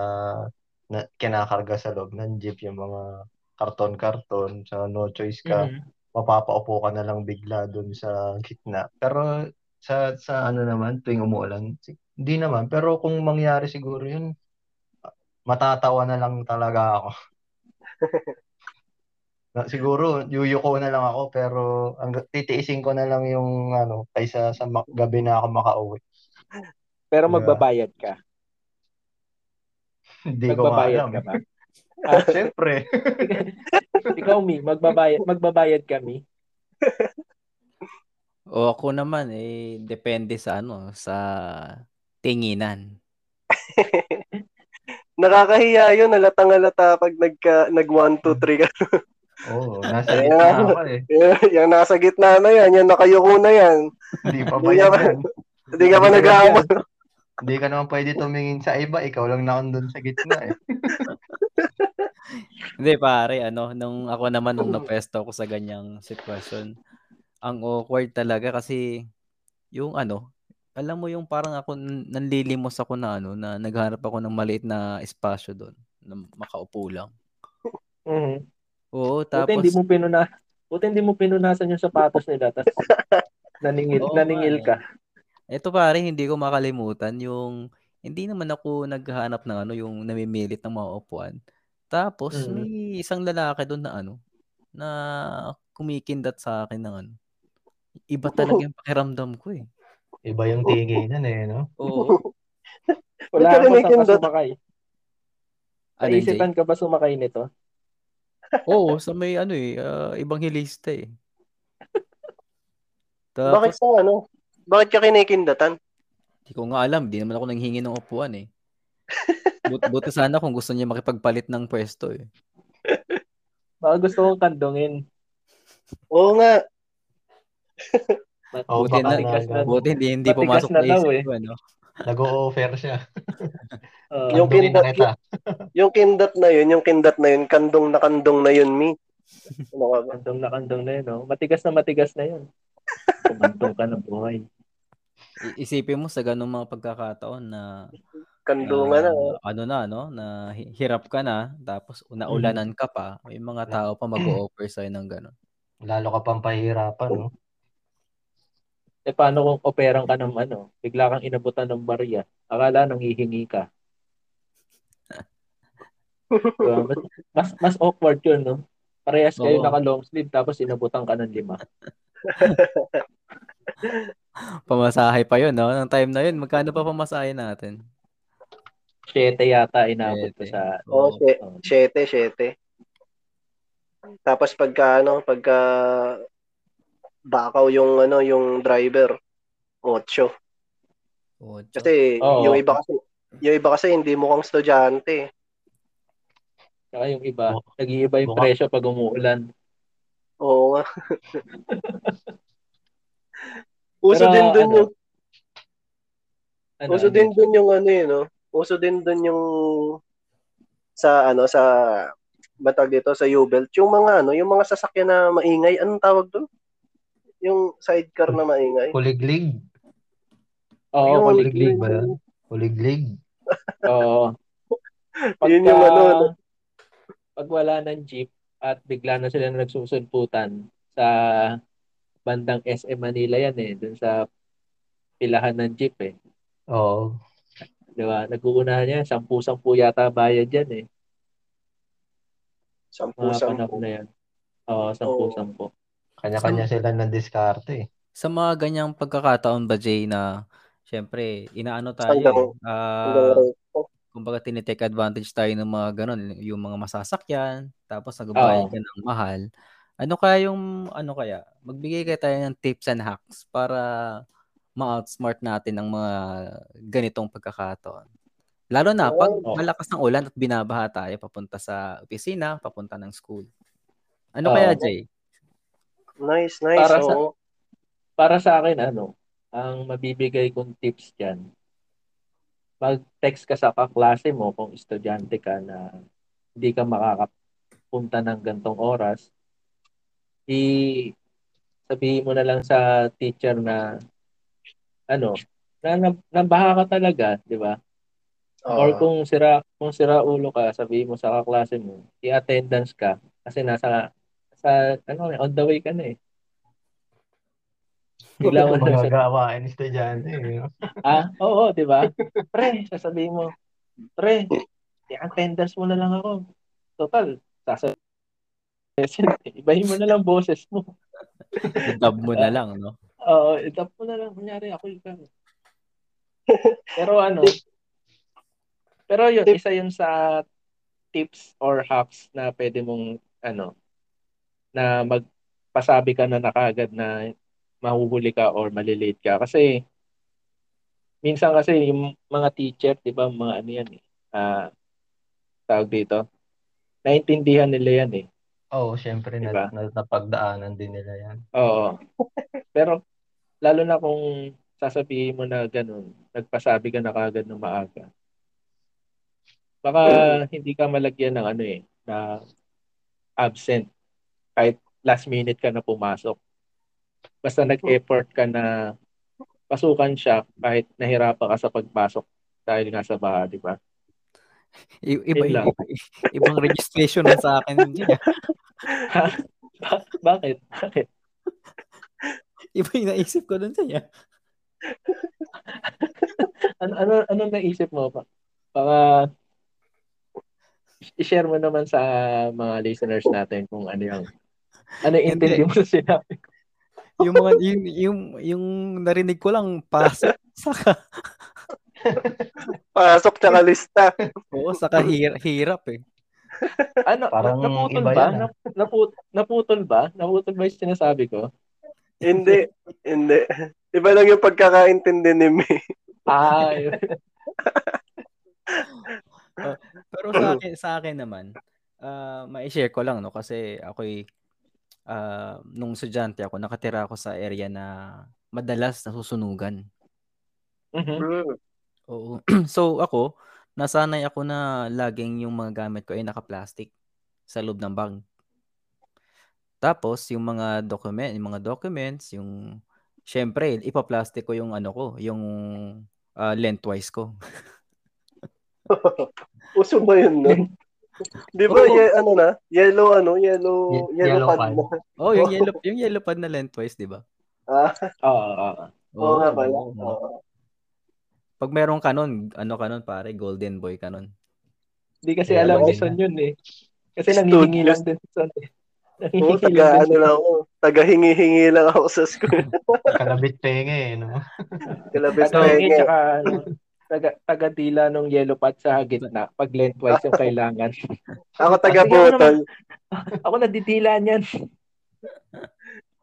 na, kinakarga sa loob ng jeep, yung mga karton-karton, sa no choice ka, Mhm. Mapapaupo ka na lang bigla dun sa gitna. Pero sa sa ano naman, tuwing umuulan, hindi naman. Pero kung mangyari siguro yun, matatawa na lang talaga ako. Siguro, yuyuko na lang ako, pero ang titiisin ko na lang yung ano, kaysa sa ma- gabi na ako makauwi. Pero magbabayad ka. Hindi ko alam. ka ba? Ah, Siyempre. Ikaw, Mi, magbabayad, magbabayad kami. O ako naman eh depende sa ano, sa tinginan. Nakakahiya yun, halatang halata pag nagka, nag 1, 2, 3 ka. Oo, nasa Ayan. gitna ka eh. yung nasa gitna na yan, yan nakayuko na yan. Hindi pa pa- yan. Hindi ka pa nag-aamon. Hindi ka naman pwede tumingin sa iba, ikaw lang nakandun sa gitna eh. Hindi pare, ano, nung ako naman nung napesto ako sa ganyang sitwasyon, ang awkward talaga kasi yung ano, alam mo yung parang ako nanlilimos ako na ano, na naghanap ako ng maliit na espasyo doon na makaupo lang. Mhm. Oo, Buti tapos hindi mo pinuna Buti hindi mo pinunasan yung sapatos nila tapos naningil Oo naningil ka. Ito pare, hindi ko makalimutan yung hindi naman ako naghahanap ng ano, yung namimilit ng mga upuan. Tapos Mhm. may isang lalaki doon na ano, na kumikindat sa akin ng ano. Iba talaga yung pakiramdam ko eh. Iba yung tinginan eh, no? Oo. Wala ka pa kinikindot? sumakay. Ano? Naisipan ka ba sumakay nito? Oo, sa may ano eh, ah, ibang hilista eh. Bakit Tapos, sa ano? Bakit ka kinikindatan? di ko nga alam, di naman ako nanghingi ng upuan eh. But, buti sana kung gusto niya makipagpalit ng pwesto eh. Baka gusto kong kandungin. Oo nga. Oo, Buti na, na. buti hindi, hindi pumasok na na isip eh. ko, ano. Nag-o-offer siya. Oo. Yung na kindat- kita. Yung kindat na yun, yung kindat na yun, kandong na kandong na yun, mi. Ano ka ba? Kandong na kandong na yun, no? Matigas na matigas na yun. Kumantong ka ng buhay. I- Isipin mo sa ganung mga pagkakataon na Kandungan na. ah, ano na no na hi- hirap ka na tapos unaulanan ka pa may mga tao pa mag-o-offer sa'yo ng gano'n. Lalo ka pang pahihirapan, no? Eh, paano kung operang ka ng ano? Bigla kang inabutan ng barya. Akala nang hihingi ka. Diba? mas, mas, mas awkward yun, no? Parehas kayo Oo. naka long sleeve tapos inabutan ka ng lima. Pamasahe pa 'yun no. Nung time na 'yun, magkano pa pamasahe natin? Siyete yata inabot ko sa... Oo, she- Oo. Siyete, siyete. Tapos pagka, ano, pagka bakaw yung, ano, yung driver, ocho. Ocho. Kasi, Oo. yung iba kasi, yung iba kasi hindi mukhang estudyante. Saka yung iba, Bu- nag-iiba yung buka- presyo pag umuulan. Oo nga. Uso Pero, din dun ano, yung, Ano, uso ano? din dun yung ano yun, no? Uso din dun yung sa ano sa batag dito sa U-belt, yung mga ano, yung mga sasakyan na maingay, anong tawag doon? Yung sidecar na maingay. Kuliglig. Oo, Yung- kuliglig. ba yan? Kuliglig. Oo. Yun yung ano, ano. Pag wala ng jeep at bigla na sila nagsusulputan sa bandang SM Manila yan eh, dun sa pilahan ng jeep eh. Oo. Di ba? Nag-uunahan yan, sampu-sampu yata bayad yan eh. Sampu, Mga panahon sampu. na yan. Oo, sampu-sampu. Kanya-kanya sila ng diskarte eh. Sa mga ganyang pagkakataon ba Jay na syempre inaano tayo eh. Ah, recto. kumbaga tinitake advantage tayo ng mga ganun, yung mga masasakyan, tapos nagbabayad Oo. ka ng mahal. Ano kaya yung, ano kaya, magbigay kaya tayo ng tips and hacks para ma-outsmart natin ang mga ganitong pagkakataon. Lalo na pag malakas ng ulan at binabaha tayo papunta sa opisina, papunta ng school. Ano Oo. kaya, Jay? Nice, nice. Para sa- oo. Para sa akin, ano, ang mabibigay kong tips dyan, mag-text ka sa kaklase mo kung estudyante ka na hindi ka makakapunta ng gantong oras, i sabihin mo na lang sa teacher na ano, na, na nabaha ka talaga, di ba? Or Oo. kung sira kung sira ulo ka, sabihin mo sa kaklase mo, i-attendance ka kasi nasa sa ano on the way ka na eh. Bigla mo sa gawain estudyante. eh, ah, oo, di ba? Pre, sasabihin mo, pre, i-attendance mo na lang ako. Total, sasa Ibahin mo na lang boses mo. Dub mo na lang, no? Oo, itap mo na lang. Kunyari, ako ikaw. Pero ano, pero yun, isa yun sa tips or hacks na pwede mong, ano, na magpasabi ka na nakagad na mahuhuli ka or malilate ka. Kasi, minsan kasi yung mga teacher, di ba, mga ano yan eh, ah, tawag dito, naintindihan nila yan eh. Oo, syempre Diba? na, napagdaanan din nila yan. Oo. Pero lalo na kung sasabihin mo na ganun, nagpasabi ka na kagad ng maaga. Baka hindi ka malagyan ng ano eh, na absent kahit last minute ka na pumasok. Basta nag-effort ka na pasukan siya kahit nahirapan ka sa pagpasok dahil nga sa baha, di ba? I- iba, iba, ibang registration na sa akin bakit? Bakit? Iba yung naisip ko dun sa'yo. Ano ano ano naisip mo pa? Baka i-share mo naman sa mga listeners natin kung ano yung ano yung intindi mo sa sinabi ko. Yung mga yung yung yung narinig ko lang pasok saka Pasok tsaka lista. oo, saka hir, hirap eh. Ano, Parang naputol ba? ah. Nap, naput, naputol ba? Naputol ba yung sinasabi ko? Hindi. Hindi. Iba lang yung pagkakaintindi ni May. Ah, yun. Pero sa akin sa akin naman, ah mai-share ko lang no kasi ako'y ah nung estudyante ako, nakatira ako sa area na madalas nasusunugan. Mhm. Hmm. Oo. so ako, nasanay ako na laging yung mga gamit ko ay naka-plastic sa loob ng bag. Tapos yung mga document, yung mga documents, yung syempre ipa-plastic ko yung ano ko, yung ah, lengthwise ko. Uso ba yun, no? Di ba, Oo. ye- ano na? Yellow, ano? Yellow, Ye- yellow, yellow pad pad. na. Oh, yung yellow yung yellow pad na lengthwise, 'di ba? Ah, Oo, oo. oo nga pala. oo. Oo. Pag meron ka nun, ano ka nun pare, golden boy ka nun. Hindi kasi Kaya alam ni din Son yun eh. Kasi nangihingi lang din si Son eh. Oo, Nangihingi taga, ano lang ako. Taga hingi-hingi lang ako sa school. Kalabit penge eh, no? Kalabis Taga hingi. tsaka ano, taga, taga dila nung yellow pad sa gitna pag lengthwise yung kailangan. Ako taga ako botol. Ako nadidila niyan.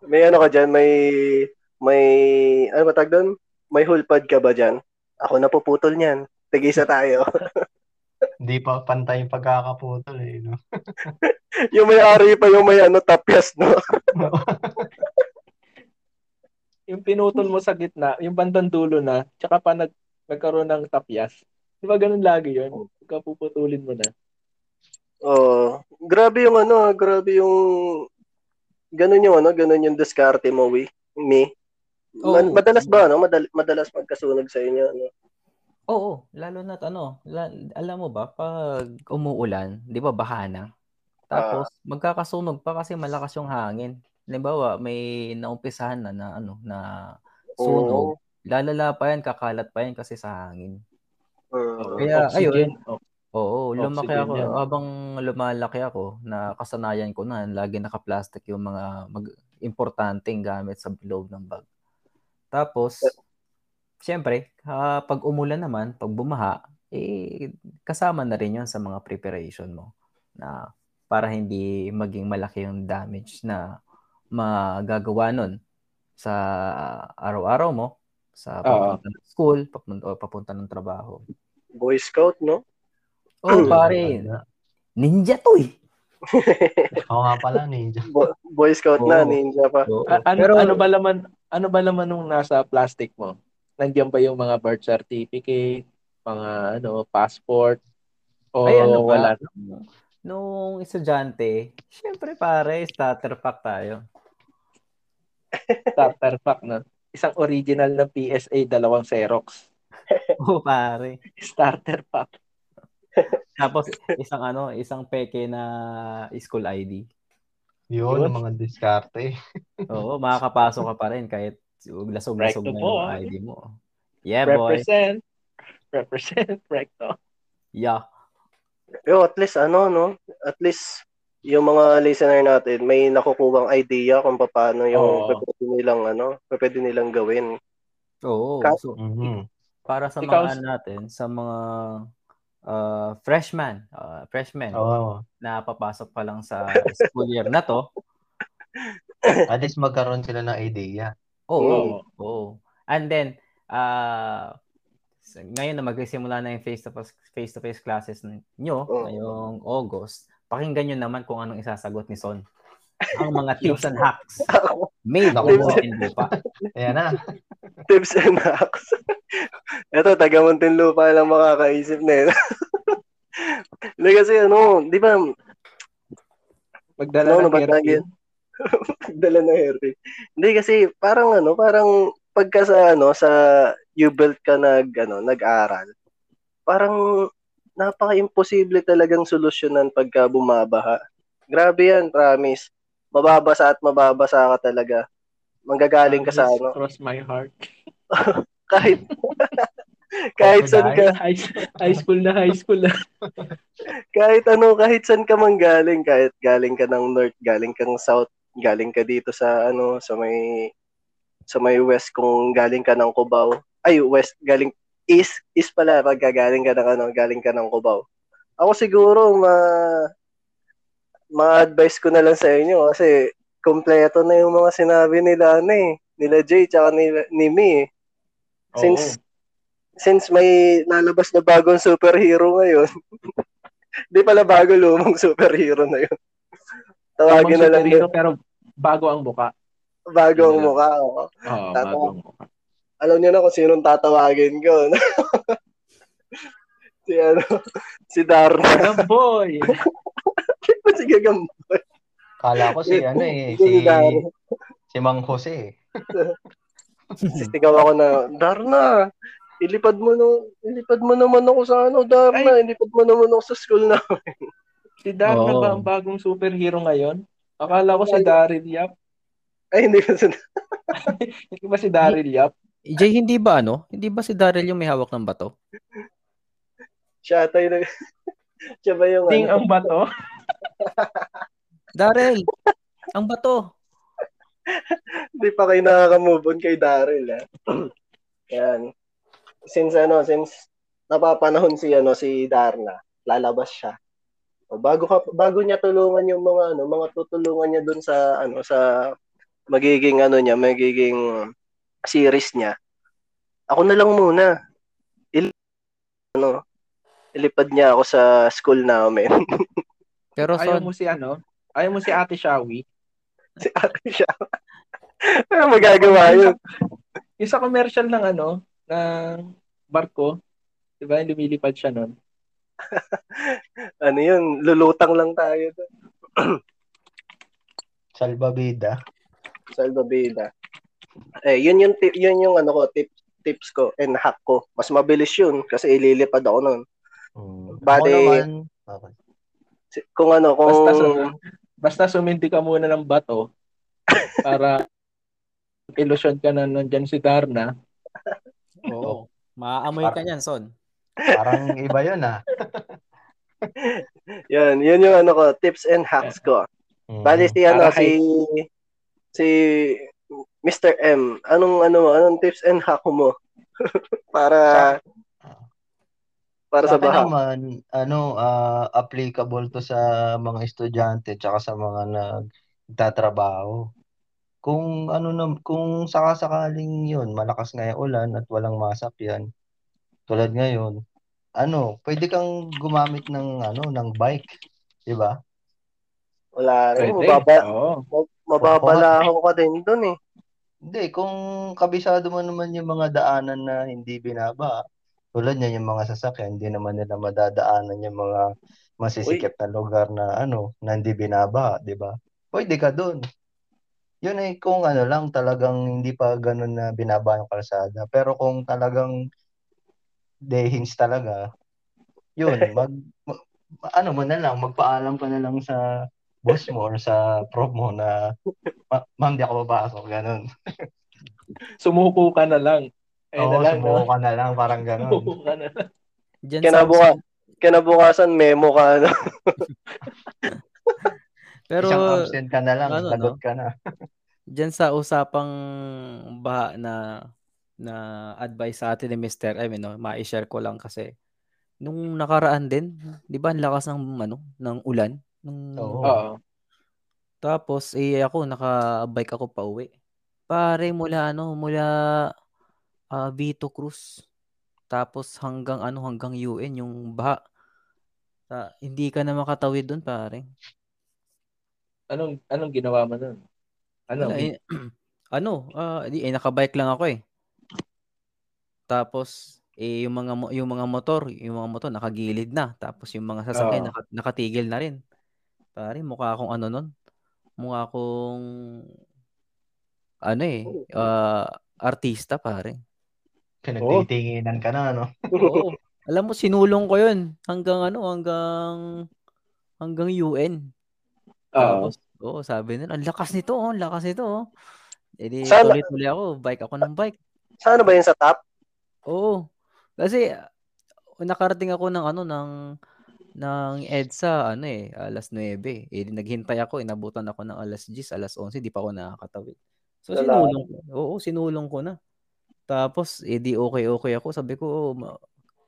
May ano ka dyan? May, may, ano ba tag doon? May hulpad ka ba dyan? Ako napuputol niyan. Tigisa tayo. Hindi pa pantay yung pagkakaputol eh, no? yung may ari pa yung may ano, tapyas, no? Yung pinutol mo sa gitna, yung bandang dulo na, tsaka pa nag, nagkaroon ng tapyas. Di ba ganun lagi yun? Pagka puputulin mo na. Oh, grabe yung ano, grabe yung ganun yung ano, ganun yung diskarte mo, we. Me. Oo. madalas ba ano, madal- madalas magkasunog sa inyo ano? Oo, lalo na ano, la- alam mo ba pag umuulan, 'di ba baha na? Tapos magkakasunog pa kasi malakas yung hangin. Halimbawa, may naumpisahan na na ano na sunog. Oo. Lalala pa yan, kakalat pa yan kasi sa hangin. Oo. Kaya, Oxygen. Oh, Oo, lumaki Oxygen ako. yan. Habang lumalaki ako, nakasanayan ko na lagi naka-plastic yung mga mag importanteng gamit sa loob ng bag. Tapos, siyempre, ah, pag umulan naman, pag bumaha, eh, kasama na rin yun sa mga preparation mo na para hindi maging malaki yung damage na magagawa nun sa araw-araw mo, sa papunta ng school, papunta, o papunta ng trabaho. Boy Scout, no? Oh, pare, ninja to eh. Ako nga pala, ninja. Bo- Boy Scout na, Oo. ninja pa. Oo. A- ano, Pero, ano ba laman ano ba laman nung nasa plastic mo? Nandiyan ba yung mga birth certificate, mga ano, passport o ay ano ba? wala? Nung estudyante, syempre pare, starter pack tayo. Starter pack na. isang original na PSA, dalawang Xerox. Oo, pare. Starter pack. Tapos isang ano, isang peke na school ID. Yun, Yun. ang mga diskarte. Oo, makakapasok ka pa rin kahit lasog-lasog na yung ah. ID mo. Yeah, boy. Represent. Represent. Recto. Yeah. Yo, at least ano, no? At least yung mga listener natin may nakukuhang idea kung paano yung Oo. pwede nilang ano, pwede nilang gawin. Oo. Ka- So, Mhm. para sa Ikaw, mga ano natin, sa mga uh, freshman, uh, freshmen Oo. na papasok pa lang sa school year na to, At least magkaroon sila ng idea. Oo. Oo. And then, uh, ngayon na magsisimula na yung face-to-face, face-to-face classes nyo, Oo. ngayong August, pakinggan nyo naman kung anong isasagot ni Son. Ang mga tips and hacks made Naku in po. Muntinlupa. Ayan na. Tips and hacks. Ito, taga Muntinlupa lang makakaisip na yun. Hindi kasi ano, di ba, Magdala Ano, ng hairpin. dala na hairpin. Hindi kasi parang ano, parang pagka sa ano sa U-belt ka nag ano, nag-aral. Parang napaka-imposible talagang solusyonan pagka bumabaha. Grabe yan, promise. Mababasa at mababasa ka talaga. Manggagaling ka sa ano, Cross my heart. kahit kahit saan ka, High, high school na high school na. kahit ano, kahit saan ka man galing, kahit galing ka ng north, galing kang south, galing ka dito sa ano, sa may sa may west kung galing ka ng Cubao. Ay, west, galing east, east pala pag galing ka ng ano, galing ka ng Cubao. Ako siguro ma ma-advise ko na lang sa inyo kasi kompleto na yung mga sinabi nila ano eh, nila Jay tsaka ni, ni Mi. eh. Since since may lalabas na bagong superhero ngayon, di pala bago lumang superhero na yun. Tawagin na lang yun. pero bago ang buka. Bago ang mukha. oo. Oo, Tatawa. bago ang buka. Alam niyo na kung sinong tatawagin ko. si ano, si Darna. Gagam boy! si Gagam. Kala ko si ano eh, Si si Darna. si Mang Jose. eh. Sisigaw ako na, Darna, ilipad mo no, ilipad mo naman ako sa ano, Darna, ilipad mo naman ako sa school na. Si Darna Oo. ba ang bagong superhero ngayon? Akala ko si Daryl Yap. Ay, hindi ko sa Hindi ba si Daryl Yap? Jay, hindi ba ano? Hindi ba si Daryl yung may hawak ng bato? siya tayo na, siya ba yung Ting ano, ang bato? Daryl! ang bato! Hindi pa kayo nakaka-move on kay Daryl, ha? Yan. Since ano, since napapanahon si ano si Darna, lalabas siya. O, bago ka bago niya tulungan yung mga ano, mga tutulungan niya doon sa ano sa magiging ano niya, magiging series niya. Ako na lang muna. Il ano, ilipad niya ako sa school namin. Pero Ayaw Son, mo si ano? Ayaw mo si Ate Shawi? si ate siya. ano magagawa yun? Yung sa commercial ng ano, ng barko, di ba? Lumilipad siya nun. Ano yun? Lulutang lang tayo doon. Salbabida. Salvavida. Eh, yun yung tip, yun yung ano ko, tip, tips ko and hack ko. Mas mabilis yun kasi ililipad ako noon. Mm. Ako naman, okay. Kung ano, kung Basta, sum- basta sumindi ka muna ng bato para ilusyon ka na nandyan si Darna. oo. Maaamoy ka niyan, Son. Parang iba yun ah. yan, yun yung ano ko, tips and hacks ko. Mm. Bali si ano, Para si si Mr. M, anong ano anong tips and hack mo? para para sa Sa akin baha. naman, ano, ah, applicable to sa mga estudyante tsaka sa mga nagtatrabaho. Kung ano na, kung sakasakaling yun, malakas nga yung ulan at walang masakyan, tulad ngayon, ano, pwede kang gumamit ng ano, ng bike, 'di ba? Wala rin, Pwede. mababa, Oo. mababalaho ka din doon eh. Hindi, kung kabisado mo naman yung mga daanan na hindi binaba, tulad niya yung mga sasakyan, hindi naman nila madadaanan yung mga masisikip na lugar na ano, na hindi binaba, 'di ba? Pwede ka doon. Yun ay kung ano lang, talagang hindi pa ganun na binaba ng kalsada. Pero kung talagang dehins talaga, yun, mag, ma- ano mo na lang, magpaalam ka na lang sa boss mo or sa prof mo na "Ma- ma'am, di ako papasok, ganun. Sumuko ka na lang. Eh, Oo, na lang, sumuko no? ka na lang, parang ganun. Sumuko ka na lang. Diyan Kinabuka, sa, kinabukasan memo ka ano. pero Isang absent ka na lang, ano, lagot no? ka na. Diyan sa usapang baha na na advice sa atin ni Mr. I mean, no, ma-share ko lang kasi nung nakaraan din, 'di ba, ang lakas ng ano, ng ulan nung Oo. Oo. tapos eh ako naka-bike ako pauwi. Pare mula ano, mula ah, Vito Cruz tapos hanggang ano, hanggang UN yung baha. Ah, hindi ka na makatawid doon, pare. Anong anong ginawa mo nun? Ano? Wala, eh, ano, di, eh, nakabike lang ako eh. Tapos, eh, yung mga, yung mga motor, yung mga motor nakagilid na. Tapos yung mga sasakyan Oo. naka, nakatigil na rin. Pare, mukha akong ano nun. Mukha akong, ano eh, ah, artista pare. Pinagtitinginan ka na, no? Oo. Alam mo, sinulong ko yun. Hanggang ano, hanggang, hanggang UN. Oo. Tapos, oo, sabi nila, ang lakas nito, oh, ang lakas nito, oh. Eh di, tuloy-tuloy ako, bike ako ng bike. Saan ba yun sa top? Oo. Kasi uh, nakarating ako ng ano ng ng EDSA ano eh alas 9. Eh di naghintay ako, inabutan ako ng alas 10, alas 11, di pa ako nakakatawid. So Wala. sinulong ko. Oo, sinulong ko na. Tapos eh di okay-okay ako. Sabi ko, oh, ma-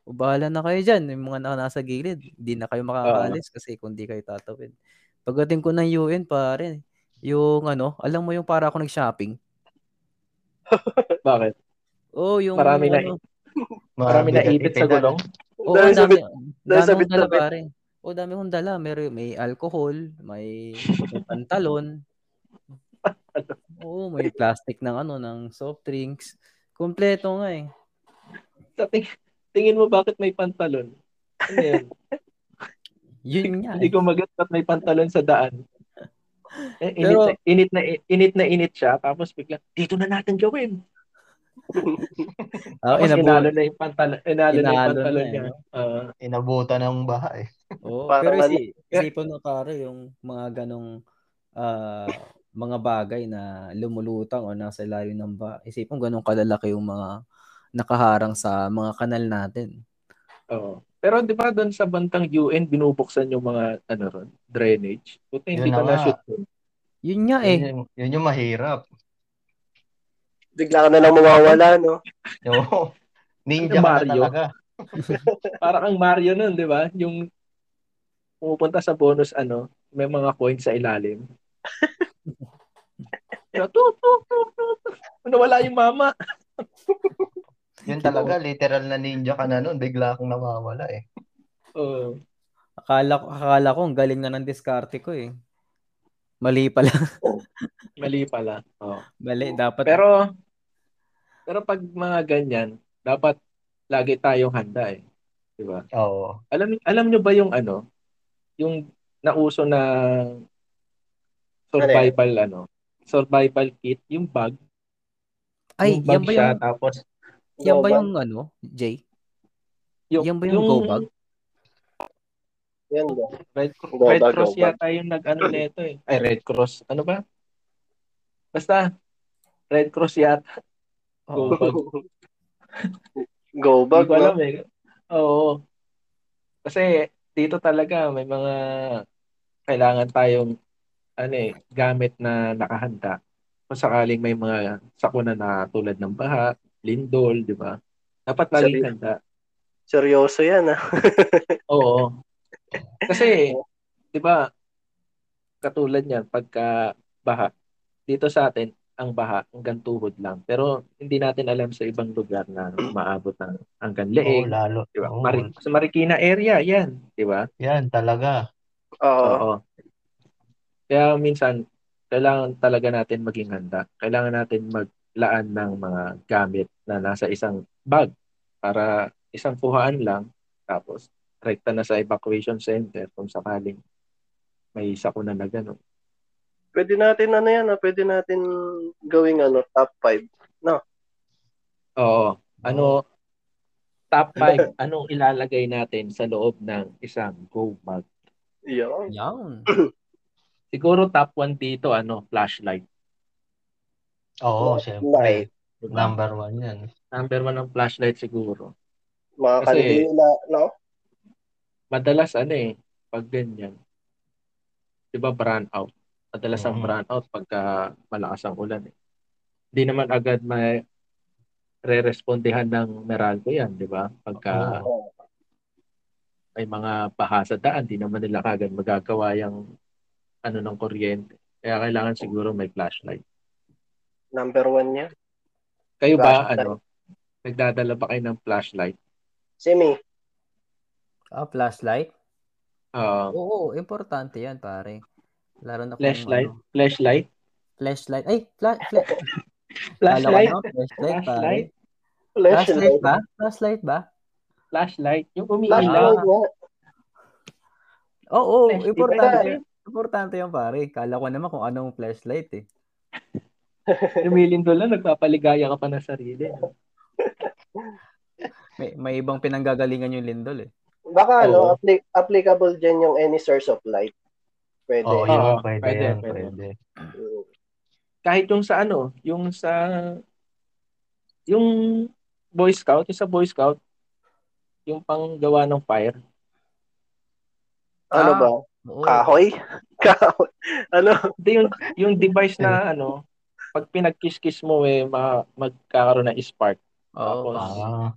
o, bahala na kayo diyan, yung mga na nasa gilid. Hindi na kayo makakaalis kasi kung di kayo tatawid. Pagdating ko ng UN, pare, yung ano, alam mo yung para ako nag-shopping. Bakit? Oh, yung Marami na ano, Marami na ipit sa gulong. Oo, dami. dami kong bit dala, pare. O, dami kong dala. May, may alcohol, may, may pantalon. Oo, may plastic ng ano, ng soft drinks. Kompleto nga eh. Sa ting- tingin mo bakit may pantalon? Ano yan? Yun nga Hindi eh. ko magat may pantalon sa daan. Eh, init, Pero- na, init na init na init siya tapos bigla dito na natin gawin. Ah, Tapos inabu- inalo na yung pantalon, inalo, na yung Inalo pantalon na, niya. no? Ah, Inabutan ng baha eh. Oo, Parang pero ano- isi, isipin mo pare yung mga ganong ah, mga bagay na lumulutang o nasa ilalim ng ba. Isipin mo ganong kalalaki yung mga nakaharang sa mga kanal natin. oo. Pero di ba doon sa bantang UN binubuksan yung mga ano ron, drainage. Buti hindi Yun ko na shoot yun. Yun nga Yun, eh. yung, yun yung mahirap. Bigla ka na lang mawawala, no? Oo. Ninja ka Mario. talaga. Para kang Mario nun, di ba? Yung pumupunta sa bonus ano, may mga coins sa ilalim. tu, tu, tu, tu, tu. Nawala yung mama. Yun talaga, literal na ninja ka na nun. Bigla akong nawawala eh. Oo. Akala, ko- akala ko ang galing na ng diskarte ko eh. Mali pala. mali pala. Oo. Mali. Dapat Pero pero pag mga ganyan, dapat lagi tayong handa eh. Di ba? Oo. Alam alam nyo ba yung ano, yung nauso na survival ano, survival kit, yung bag, Ay, yung bag yan ba siya, yung, tapos yan ba yung ano, Jay? yung, Yan ba yung go bag? Yan ba? Red, Go Red Cross go yata yung nag-ano nito eh. Ay, Red Cross. Ano ba? Basta, Red Cross yata. Go bag. Go Hindi bag, ko alam no? eh. Oo. Kasi dito talaga may mga kailangan tayong ano eh, gamit na nakahanda. Kung sakaling may mga sakuna na tulad ng baha, lindol, di ba? Dapat laging Sabi- handa. Seryoso yan, ah. Oo. Kasi, di ba, katulad niyan, pagka baha, dito sa atin, ang baha hanggang tuhod lang. Pero hindi natin alam sa ibang lugar na maabot ng hanggang Oo, leeg. lalo. Di ba? Oo. Mari- sa Marikina area, yan. Di ba? Yan, talaga. Oo. Oo. Kaya minsan, kailangan talaga natin maging handa. Kailangan natin maglaan ng mga gamit na nasa isang bag para isang kuhaan lang tapos rekta na sa evacuation center kung sakaling may sakuna na gano'n. Pwede natin ano yan, ah, pwede natin gawing ano, top 5. Oo. Ano, top 5, anong ilalagay natin sa loob ng isang go bag? Yan. Yan. Siguro top 1 dito, ano, flashlight. Oo, Light. syempre. Diba? Number one yan. Number 1 ang flashlight siguro. Mga Kasi- kandila, no? Madalas ano eh, pag ganyan, di ba brown out? Madalas ang Mhm. brown out pagka malakas ang ulan eh. Hindi naman agad may re-respondehan ng Meralco yan, di ba? Pagka may mga baha sa daan, di naman nila kagad magagawa yung ano ng kuryente. Kaya kailangan siguro may flashlight. Number one niya. Kayo ba, Flashlight. ano, nagdadala ba kayo ng flashlight? Simi. Ah, flashlight? Uh, Oo, importante yan, pare. Lalo na flashlight? ano, Flashlight? flashlight. Ay, fla- fla- Flashlight? Flashlight. Flashlight? Flashlight Flashlight. ba? Flashlight ba? Flashlight? Yung Flashlight umiilaw. nga. Oo, Flashlight. importante. Iba- Importante yung pare. Kala ko naman kung anong flashlight eh. Lumilindol lang, nagpapaligaya ka pa ng sarili. May, may ibang pinanggagalingan yung lindol eh. Baka ano, appli- applicable dyan yung any source of light. Pwede. Oo, Oo, yun. Pwede, pwede, yan. pwede. Pwede. Mm. Kahit yung sa ano, yung sa yung Boy Scout, yung sa Boy Scout, yung panggawa ng fire. Ano Ah. ba? Oo. Kahoy? Kahoy. ano? Hindi yung yung device na ano, pag pinagkiss-kiss mo eh ma- magkakaroon ng spark. Oo. Tapos, Ah,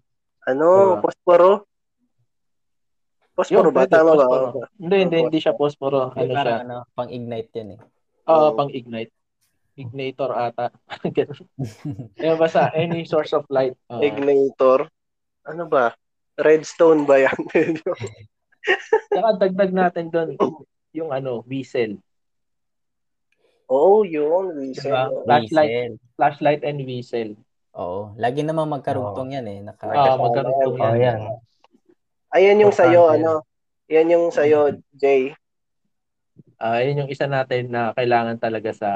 Ano? Diba? Posporo? Posporo ba? Tama ba? Hindi, hindi, hindi siya posporo. Ano siya? ano, pang-ignite yan eh. Ah, Oo. pang-ignite. Ignitor ata. Ayun, basta any source of light. Ah, Ignitor? Ano ba? Redstone ba yan? Saka dagdag natin doon yung ano, whistle. Oo, oh, yun. Listen. Diba? Flashlight. Diesel. Flashlight and whistle. Oo. Lagi namang magkarugtong yan eh. Naka, oh, yan. yan. Ayan yung sa'yo, yan. ano? Yan yung sa'yo, Jay. Ah, yun yung isa natin na kailangan talaga sa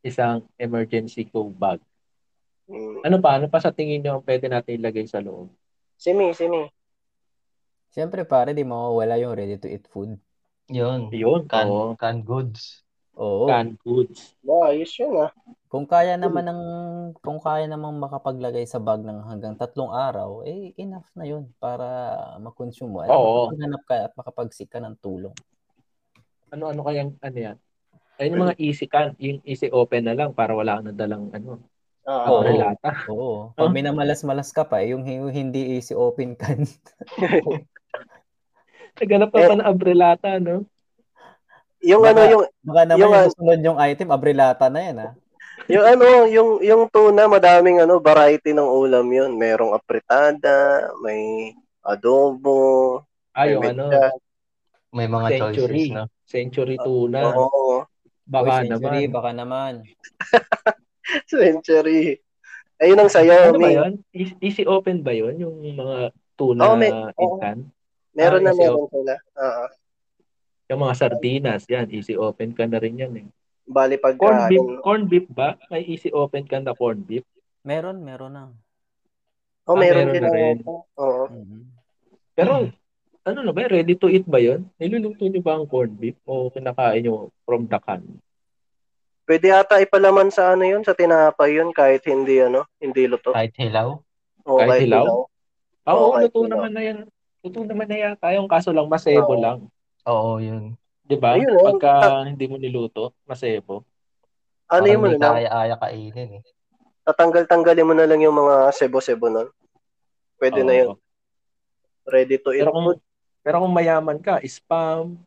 isang emergency go bag. Mm. Ano pa? Ano pa sa tingin nyo ang pwede natin ilagay sa loob? Simi, simi. Siyempre pare, di mawawala yung ready to eat food. Yun. Yun. Can, Oo. can goods. Oo. Canned goods. Ba, ayos yun ah. Kung kaya naman ng kung kaya namang makapaglagay sa bag ng hanggang tatlong araw, eh enough na 'yun para ma-consume mo. At Oo. makapaghanap ka at makapagsik ka ng tulong. Ano-ano kayang ano yan? Ayun yung mga easy can. Yung easy open na lang para wala kang nadalang ano. Ah, Oo. Umbrellata. Oo. Pag minamalas-malas ka pa, eh, yung yung hindi easy open can. Naghanap ka Eh. pa ng umbrellata, no? Yung Baka- ano, yung, Baka naman Yung, yung, ah, susunod yung item, abrilata na 'yan ah. yung ano, yung, yung tuna, madaming ano, variety ng ulam yun. Merong apritada, may adobo, Ah, yung may ano. May mga century. choices, no? Century tuna. Oo, Baka Uy, century, naman. baka naman. century. Ayun ang sayo, Ano ba Mi. yun? Easy, open ba yun? Yung mga tuna Oo, may- can? Meron Ah, na meron sila. Oo. Yung mga sardinas, yan, easy open ka na rin yan eh. Bali pagka, Corn beef, corn beef ba? May easy open ka na corn beef? Meron, meron na. oh, Ah, meron meron din na rin. Oo. Mhm. Pero, ano na ba? Ready to eat ba yun? Niluluto nyo ba ang corn beef? O kinakain nyo from the can? Pwede ata ipalaman sa ano yun, sa tinapay yun, kahit hindi ano, hindi luto. Kahit hilaw. O, kahit hilaw? Ah, Oo, Oo, kahit luto hilaw. naman na yan. Luto naman na yata. Yung kaso lang, masebo Oo. lang. Oo, yun. Di ba? Ayun, oh. Pagka hindi mo niluto, masebo. Ano yun mo na lang? kaya-aya kainin eh. Tatanggal-tanggalin mo na lang yung mga sebo-sebo nun. Pwede na Oo. yun. Ready to eat Pero kung, pero kung mayaman ka, spam,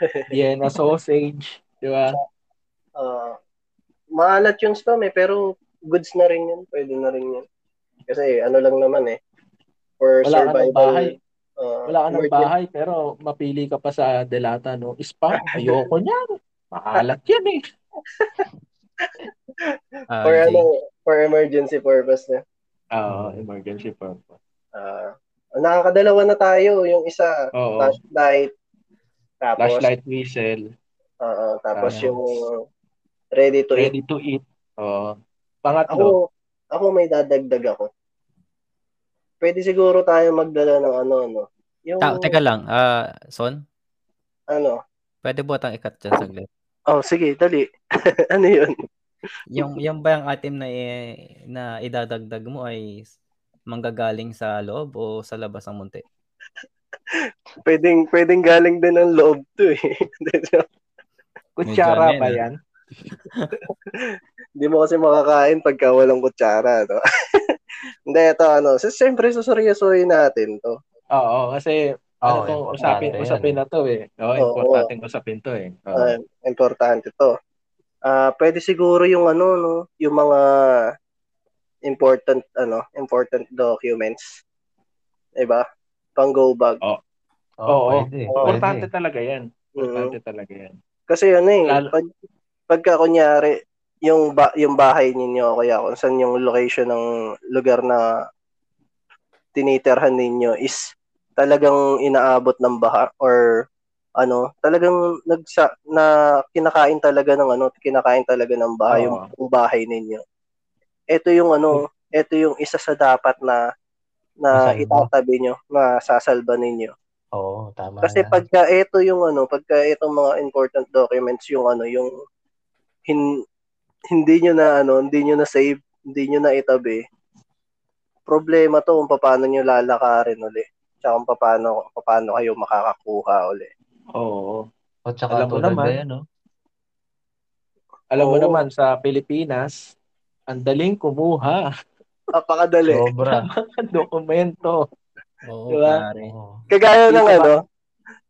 Vienna sausage, di ba? Ah, maalat yung spam eh, pero goods na rin yun. Pwede na rin yun. Kasi ano lang naman eh. For Wala ka ng survival. bahay. Ah, Wala ka ng bahay, pero mapili ka pa sa delata, no? Spam, ayoko niyan. Maalat yan eh. Ah, For ano, for emergency purpose na. Oo, emergency purpose. Ah, nakakadalawa na tayo. Yung isa, Oo. flashlight. Tapos, Flashlight whistle. Oo, tapos Tama. yung ready to eat. Ready to eat. Oo. Pangatlo, Ako, ako may dadagdag ako. Pwede siguro tayo magdala ng ano, no? Yung, Ta- teka lang, ah, Son, ano? pwede ba tang ikat dyan saglit? Oh, sige, dali. ano yun? Yung, yung ba yung item na, i- na idadagdag mo ay manggagaling sa loob o sa labas ng munti? Pwedeng, pwedeng galing din ng loob to eh. kutsara ba ano yan? Hindi mo kasi makakain pagka walang kutsara, no? Hindi, ito ano. So, siyempre, suseryosohin natin to. Oo, kasi ano Oo, tong importante usapin, yan usapin na to eh. Oo, Oo. importanteng usapin to eh. Oo. Ah, importante to. Ah, pwede siguro yung ano, no? Yung mga important, ano, important documents. Diba? Pang go bag. Oo, Oo. pwede. Importante pwede. talaga yan. Mhm. Importante talaga yan. Kasi ano eh, Lalo- pag, pagka kunyari, yung, ba, yung bahay ninyo, kaya kung saan yung location ng lugar na tinitirhan ninyo is talagang inaabot ng baha or ano, talagang nagsa na kinakain talaga ng ano, kinakain talaga ng baha yung, Oo. yung bahay ninyo. Ito yung ano, ito yung isa sa dapat na na Masalba. itatabi nyo, na sasalba ninyo. Oo, tama Kasi pagka ito yung ano, pagka itong mga important documents yung ano, yung hin, hindi nyo na ano, hindi nyo na save, hindi nyo na itabi. Problema to kung paano nyo lalakarin uli. Tsaka kung paano, paano kayo makakakuha uli. Oo. O tsaka Alam mo naman. na yan, no? Alam mo Oo. naman sa Pilipinas, ang daling kumuha Napakadali. Sobra. dokumento. Oo, Diba? pare. Kagaya ng ano,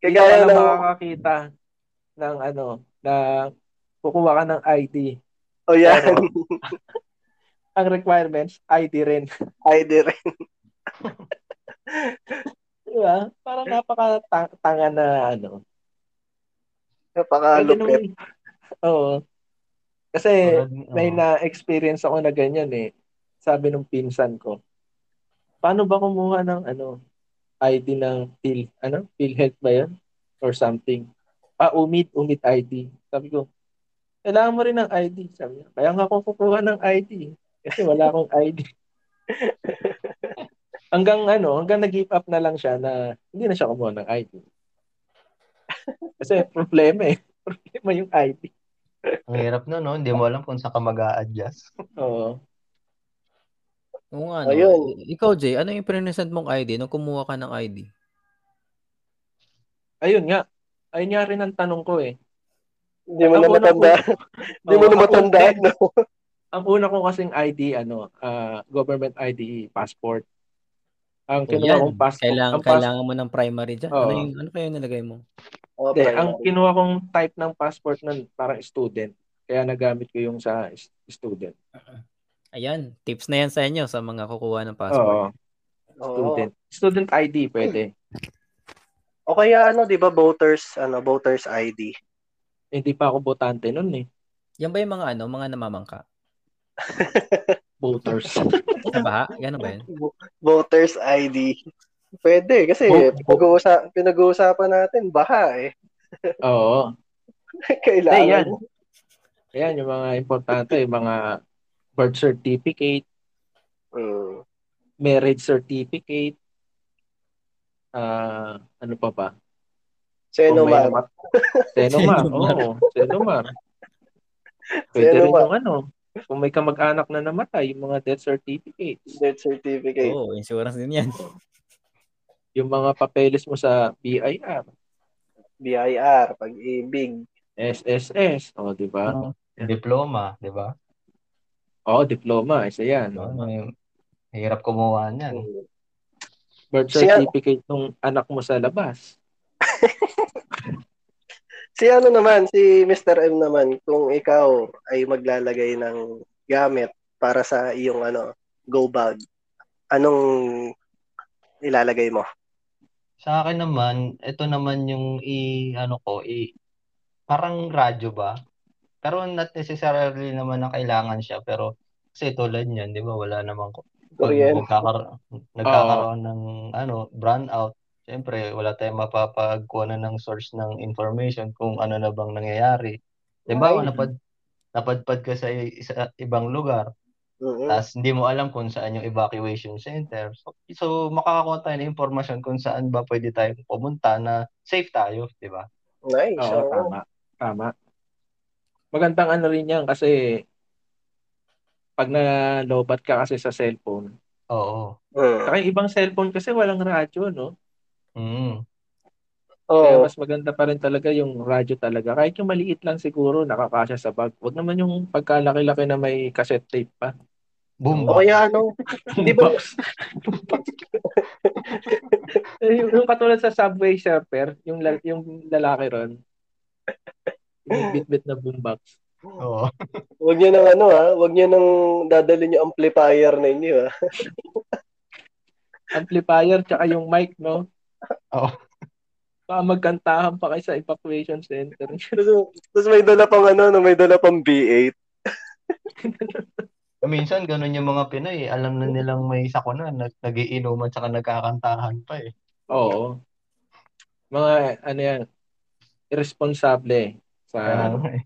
kagaya ka ng, makakakita ng ano, na kukuha ka ng ID. O yan, Pero, ang requirements, ID rin. ID rin. Diba? Parang napaka-tanga na ano. Napakalupit. Oo. Kasi may na-experience ako na ganyan eh. Sabi nung pinsan ko, paano ba kumuha ng ano, ID ng Phil, ano, PhilHealth ba yan? Or something. Ah, UMID, UMID ID. Sabi ko, kailangan mo rin ng ID. Sabi niya, kaya nga ako kukuha ng ID. Kasi wala akong ID. hanggang ano, hanggang nag-give up na lang siya na hindi na siya kumuha ng ID. Kasi problema eh. Problema yung ID. Ang hirap na, no? Hindi mo alam kung saan ka mag-a-adjust. Oo. Oo nga, no? Ayun. Ikaw, Jay, ano yung present mong ID nung kumuha ka ng ID? Ayun nga. Ayun nga rin ang tanong ko eh. Hindi mo na matanda. Hindi mo Oo, na una- no? Ang una ko kasing ID, ano, ah, government ID, passport. Ang kinuha kong passport. kailangan, ang pas- kailangan mo ng primary dyan. Oo. Ano, yung, ano kayo nilagay mo? Oh, Hindi, ang kinuha kong type ng passport nun, parang student. Kaya nagamit ko yung sa student. Ayan, tips na yan sa inyo sa mga kukuha ng Oo. passport. Oo. Student. Student ID, pwede. O kaya ano, 'di ba, voters, ano, voters ID. Hindi pa ako botante nun eh. Yan ba yung mga ano, mga namamangka? Voters. Sa baha? Gano'n ba yun? Voters ID. Pwede kasi Vo- pinag-uusa- pinag-uusapan natin baha eh. Oo. Kailangan. Hindi, yan. Ayan, yung mga importante, yung mga birth certificate, Mm. marriage certificate, ah ano pa ba? Sino Kung may man? namat- Senomar. Senomar. Oo, Senomar. Pwede rin Senomar. yung ano, kung may kamag-anak na namatay, yung mga death certificates, Death certificate. Oo, insurance din yan. yung mga papeles mo sa BIR, BIR, pag-ibig. SSS, o, di ba? Ano, Diploma, di ba? Oo, diploma, isa yan. No? May- Hirap kumuha niyan. Birth Siya- certificate ng anak mo sa labas. Si ano naman, si Mr. M naman, kung ikaw ay maglalagay ng gamit para sa iyong ano, go bag, anong ilalagay mo? Sa akin naman, ito naman yung i ano ko, i parang radyo ba? Pero not necessarily naman na kailangan siya, pero kasi tulad niyan, 'di ba? Wala namang ko- pag Kuryente. nagkakaroon, nagkakaroon ng ano, brownout, Siyempre, wala tayong mapapagkuha ng source ng information kung ano na bang nangyayari. Diba, Ay. napad, napadpad ka sa isa, ibang lugar, Mm-mm. tapos hindi mo alam kung saan yung evacuation center. So, so makakakuha tayo ng impormasyon kung saan ba pwede tayong pumunta na safe tayo, di ba? Nice. Oo, tama. Tama. Magandang ano rin yan kasi pag nalobat ka kasi sa cellphone, Oo. Mm. saka yung ibang cellphone kasi walang radyo, no? Mm. Kaya Oo. mas maganda pa rin talaga yung radyo talaga. Kahit yung maliit lang siguro, nakakasya sa bag. Huwag naman yung pagkalaki-laki na may cassette tape pa. Boom. O kaya ano, Di ba- Boombox. Eh, yung, yung katulad sa Subway Surfer, yung, la- yung lalaki ron, yung bit-bit na boombox. Oo. wag niyo nang ano ha, wag niyo nang dadalhin yung amplifier ninyo ha. Amplifier, tsaka yung mic, no? Oo. Baka magkantahan pa kayo sa evacuation center. Tapos, tapos may dala pang ano, no, may dala pang B8. Minsan, ganun yung mga Pinoy. eh. Alam na nilang may sakuna, nag nagiinuman tsaka nagkakantahan pa eh. Oo. Mga, ano yan, irresponsable sa, Kaya ano, nga eh.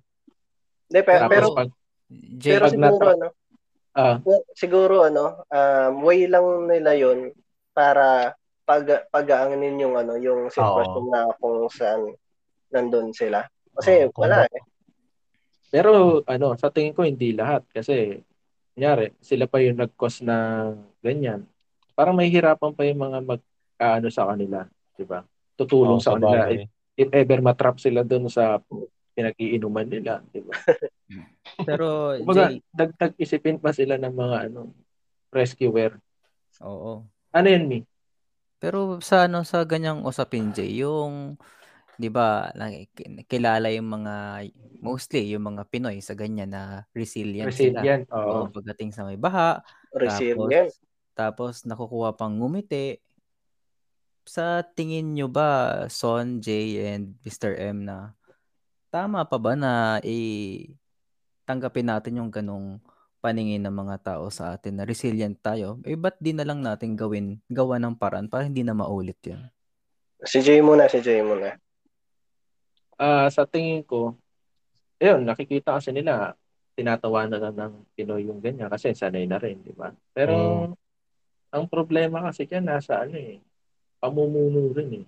Hindi, pero, pero, pag, Jay, pero pag siguro natra- ano, ah, siguro ano, um, way lang nila yon para pag pagaangin yung ano, yung sitwasyon na kung saan nandun sila. Kasi Oo, kung wala eh. pero, ano, sa tingin ko, hindi lahat. Kasi, kunyari, sila pa yung nag-cause na ganyan. Parang may hirapan pa yung mga mag, ano sa kanila. di ba? Tutulong Oo, sa kanila. If, if ever matrap sila doon sa pinag-iinuman nila. di ba? pero Kumbaga, Jay, dagdag isipin pa sila ng mga ano, rescuer. oo. Ano yun, Mi? Pero sa ano sa ganyang usapin Jay, yung 'di ba, kilala yung mga mostly yung mga Pinoy sa ganyan na resilient sila. Resilient. Oo, Oo. pagdating sa may baha, Resilient. tapos nakukuha pang ngumiti. Sa tingin nyo ba, Son, Jay, and Mr. M na tama pa ba na i tanggapin natin yung ganong paningin ng mga tao sa atin na resilient tayo? Eh, ba't di na lang natin gawin, gawa ng paraan para hindi na maulit yun? Si Jay muna, si Jay muna. Ah, sa tingin ko, ayun, nakikita kasi nila, tinatawanan na ng Pinoy yung ganyan kasi sanay na rin, di ba? Pero, Mm. ang problema kasi yan, nasa ano eh, pamumuno rin eh.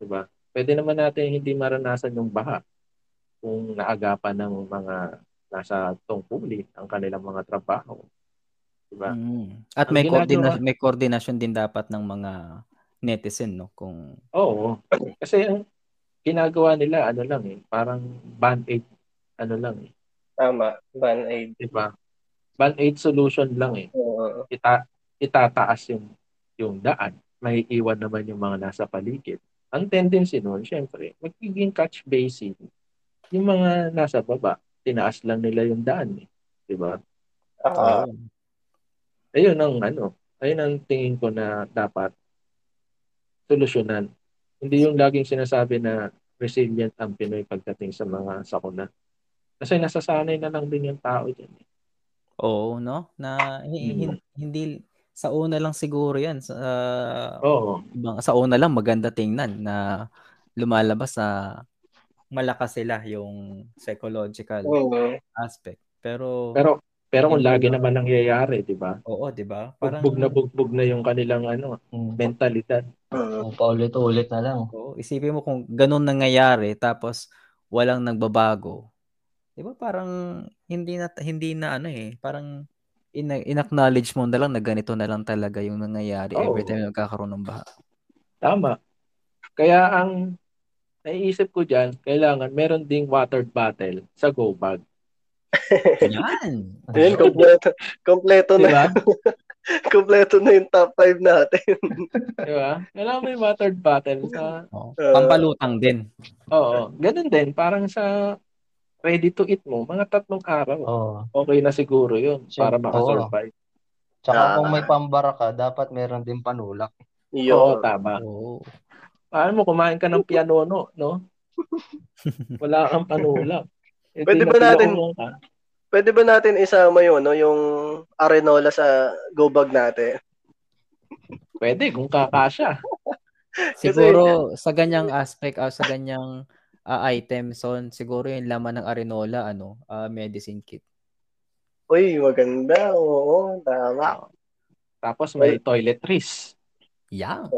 Di ba? Pwede naman natin hindi maranasan yung baha kung naagapan ng mga nasa tungkulin ang kanilang mga trabaho. Di ba? Mm. At Ang may coordination, may coordination din dapat ng mga netizen, no? Kung Oo. Kasi ang ginagawa nila, ano lang eh, parang band-aid, ano lang eh. Tama. Band-aid. Di ba? Band-aid solution lang eh. Oo. ita itataas yung yung daan, may iwan naman yung mga nasa paligid. Ang tendency noon, syempre, magiging catch basin. Yung mga nasa baba, tinaas lang nila yung daan, eh. 'di ba? Ah, Oo. Ayun ang ano, ayun ang tingin ko na dapat solusyonan. Hindi yung laging sinasabi na resilient ang Pinoy pagdating sa mga sakuna. Kasi nasasanay na lang din yung tao dyan. eh. Oo, no? Na Mm. hin- hindi sa una lang siguro 'yan sa Oo. ibang sa una lang maganda tingnan na lumalabas na malakas sila yung psychological oo. aspect. Pero, Pero pero kung lagi naman nangyayari, 'di ba? oo, 'di ba? Parang Bugbog na bugbog na yung kanilang ano, Mm. mentalidad. Oo. Kung paulit-ulit na lang. oo, isipin mo kung ganun nangyayari tapos walang nagbabago. 'Di ba? Parang hindi na hindi na ano eh, parang in- in-acknowledge mo na lang na ganito na lang talaga yung nangyayari Oo. every time nagkakaroon ng baha. Tama. Kaya ang naiisip ko diyan, kailangan meron ding water bottle sa go bag. Yan. Ayun, kompleto, kompleto 'Di na, ba? kompleto na yung top 5 natin. 'Di ba? Kailangan may water bottle sa Oo. Uh, Pampalutang din. Oo, ganun din parang sa ready to eat mo, mga tatlong araw. Oo. Okay na siguro 'yun para Siyempre, makasurvive. Tsaka kung Ah. may pambara ka, dapat meron din panulak. Oo, Yun. tama. Oo. Paano mo kumain ka ng pianono, no? Wala kang panulak. Eh, Pwede ba natin- ka. Pwede ba natin isama yun, no, yung arenola sa go bag natin? Pwede kung kakasya. Siguro sa ganyang aspect o sa ganyang ah, item son siguro yung laman ng Arenola ano, ah, medicine kit. Uy, maganda. Oo, tama. Tapos may toiletries. Yeah.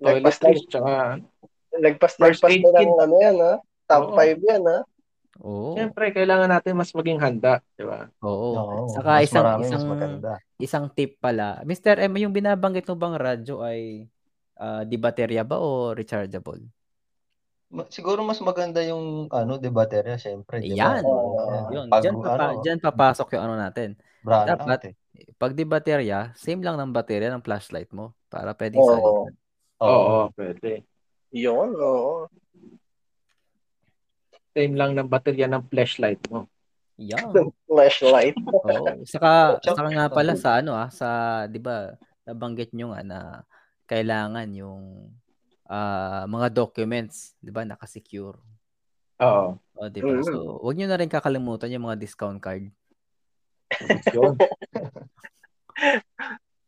Lagpas Toiletries, tsaka lagpas First lagpas aid na ng ano yan, ha? Top Oo. 5 yan, ha? Oo. Siyempre, kailangan natin mas maging handa, di ba? Oo. Oo, Saka mas isang marami, isang mas maganda. isang tip pala. Mr. M, yung binabanggit mo bang radyo ay ah, di baterya ba o rechargeable? Siguro mas maganda yung ano, de baterya, syempre, di ba? Yan. Oo. Yun, Pag, diyan, papa, ano, diyan papasok yung ano natin. brand dapat, out eh. Pag di baterya, same lang ng baterya ng flashlight mo para pwedeng salitan. Oo, pwede. Yun, oo. Same lang ng baterya ng flashlight mo. Yeah. Flashlight. Oo. Saka, saka nga pala sa ano ah, sa 'di ba, nabanggit nyo nga na kailangan yung ah, mga documents, 'di ba, naka-secure. Oo. O, 'di ba? So, wag niyo na rin kakalimutan yung mga discount card. Yun.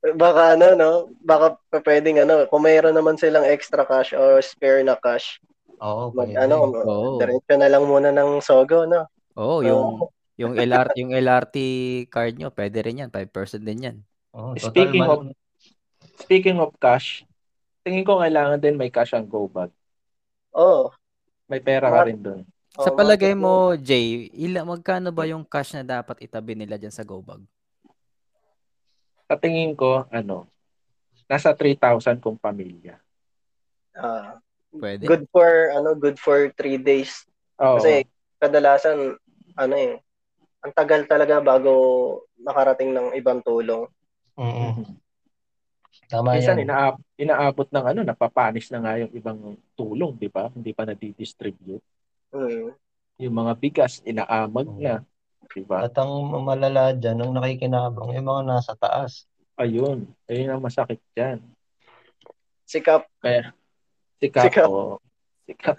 Baka ano, no? Baka pa- pwedeng ano, kung mayroon naman silang extra cash or spare na cash, Oo, mag, pwede. ano, Oo. diretso na lang muna ng Sogo, no? Oo, yung yung LRT yung LRT card nyo, pwede rin 'yan, 5% din 'yan. Total Speaking man- of speaking of cash, tingin ko kailangan din may cash ang go bag. Oo. May pera ka rin doon. Sa palagay mo, Jay, ila magkano ba yung cash na dapat itabi nila diyan sa GoBag? Sa tingin ko, ano, nasa 3,000 kung pamilya. Ah, Pwede. good for, ano, good for three days. Oo. Kasi, kadalasan, ano eh, ang tagal talaga bago nakarating ng ibang tulong. Mm-mm. Mhm. Tama Minsan yan. inaab inaabot ng ano, napapanis na nga yung ibang tulong, di ba? Hindi pa nadidistribute. Hmm. Yung mga bigas, inaamag na. Di ba? At ang malala dyan, ang nakikinabang, yung mga nasa taas. Ayun. Ayun ang masakit dyan. Sikap, Sikap. Sikap. oo. Sikap.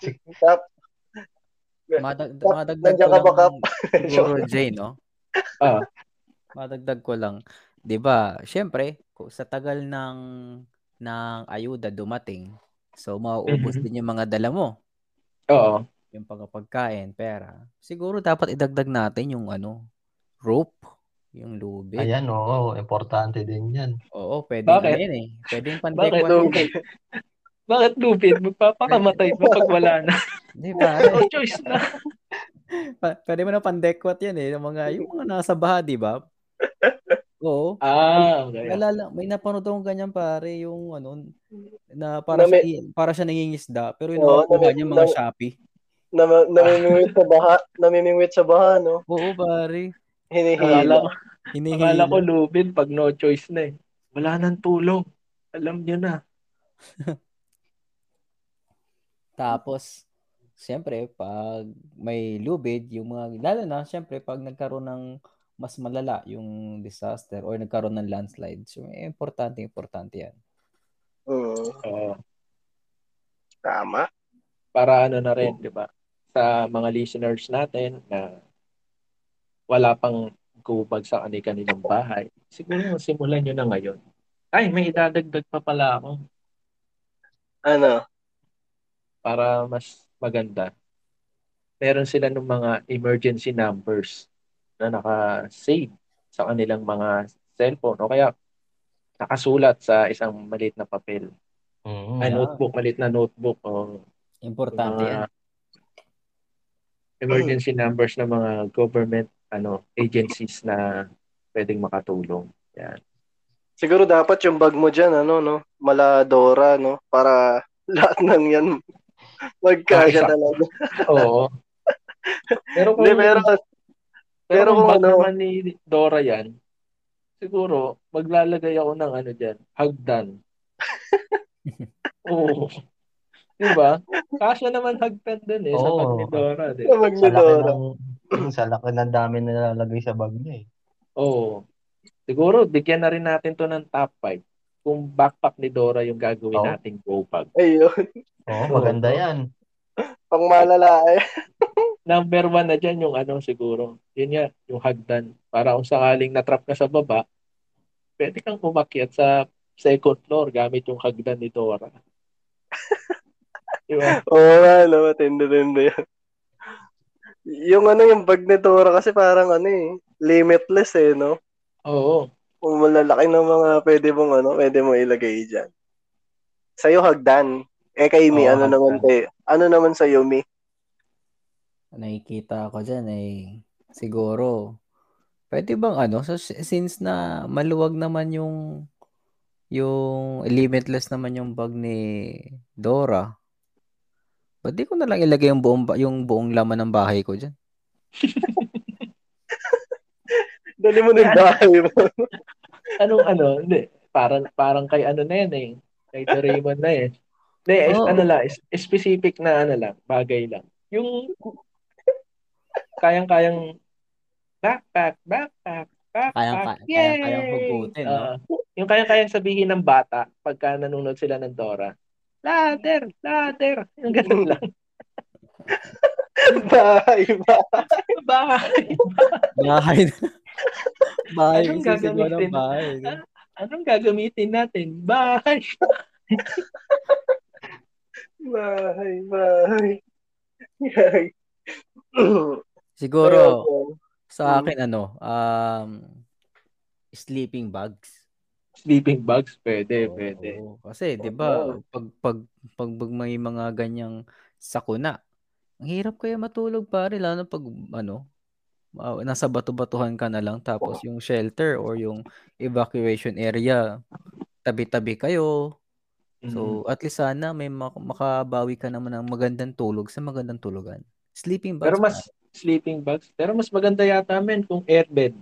sikap. Madag, Kap, madagdag nandiyan ko ka ba, lang siguro, Jay, no? Ah. Madagdag ko lang. 'Di ba? Syempre, sa tagal ng ng ayuda dumating, so mauubos Mhm. din yung mga dala mo, Oo. Yung pagkapagkain, pera. Siguro dapat idagdag natin yung ano, rope, yung lubid. Ayan, oo, importante din yan. Oo, pwedeng Bakit? yun eh. Pwedeng Bakit pandekwat yun. lubid? Bakit lubid? Magpapakamatay mo pag wala na. Di ba? No choice na. Pa- pwede mo na pandekwat yan eh. Yung mga, yung mga nasa baha, di ba? Oo. Ah, okay. Nalala, may napanood akong ganyan pare, yung ano, na para Na may- siya, para siya nangingisda, pero yung Oo, nakukuha niya mga na- Shopee. Na, namimingwit sa baha, namimingwit sa baha, no? Oo, pare. Hinihila. Hinihila. akala ko lubid pag no choice na eh. Wala nang tulong. Alam niyo na. Tapos, siyempre, pag may lubid, yung mga, lalo na, siyempre, pag nagkaroon ng mas malala yung disaster or nagkaroon ng landslide, so, eh, importante, importante yan. Hmm, Oo. tama. para ano na rin, di ba? Sa mga listeners natin na wala pang gubag sa kanilang bahay, siguro simulan nyo na ngayon. Ay, may idadagdag pa pala ako Ano? para mas maganda. Meron sila ng mga emergency numbers na naka-save sa kanilang mga cellphone o kaya nakasulat sa isang maliit na papel. Mm, Ay, Yeah. notebook, maliit na notebook o Importante yan. Emergency numbers ng mga government ano agencies na pwedeng makatulong. Yan. Siguro dapat yung bag mo dyan, ano, no? Maladora, no? Para lahat ng yan magkasya Makisa. talaga. Oo. pero kung, Hindi, pero, pero pero kung ano- naman ni Dora yan, siguro maglalagay ako ng ano dyan, hagdan. Oo. Di ba? Kasya naman hagdan dun eh, sa Oo. bag ni Dora. Di sa bag Sa laki ng, sa laki ng dami na nilalagay sa bag niya eh. Oo. Siguro, bigyan na rin natin to ng top 5. Kung backpack ni Dora yung gagawin Oo. nating go bag. Ayun. Oo, Oo. maganda yan. Pang malala eh. number one na dyan yung ano siguro. Yun nga, yung hagdan. Para kung sakaling natrap ka sa baba, pwede kang umakyat sa second floor gamit yung hagdan ni Dora. Di ba? Oo nga, no, matindi-tindi yan. Yung ano, yung bag ni Dora kasi parang ano eh, limitless eh, no? Oo. Kung malalaki ng mga pwede mong ano, pwede mo ilagay dyan. Sa'yo, hagdan. Eh, kay Mi, Oo, ano hagdan. naman kay, ano naman sa'yo, Mi? nakikita ko dyan eh, siguro, pwede bang ano, so, since na maluwag naman yung, yung limitless naman yung bag ni Dora, ba't di ko na lang ilagay yung buong, ba- yung buong laman ng bahay ko dyan? Dali mo na yung bahay mo. Anong ano? Hindi. Parang, parang kay ano na yan eh. Kay Doraemon na eh. Hindi, Oo. ano lang, specific na ano lang, bagay lang. Yung kayang-kayang backpack, backpack, backpack, Kayang- yay! kayang-kayang hugutin, no? Oo. yung kayang-kayang sabihin ng bata pagka nanonood sila ng Dora, ladder, ladder. Yung ganun lang. bahay ba? Bahay. Bahay na. bahay. Anong gagamitin? bahay. Anong gagamitin natin? Bahay. Bahay, bahay. Bahay. Siguro, sa akin, ano, um, sleeping bags. Sleeping bags, pwede, Oo, pwede. Kasi, di ba, pag, pag, pag, pag may mga ganyang sakuna, ang hirap kaya matulog pare, lalo pag, ano, nasa bato-batuhan ka na lang, tapos yung shelter or yung evacuation area, tabi-tabi kayo. Mm. So, at least sana may mak- makabawi ka naman ng magandang tulog sa magandang tulugan. Sleeping bags. Pero mas pare. sleeping bags. Pero mas maganda yata men kung airbed.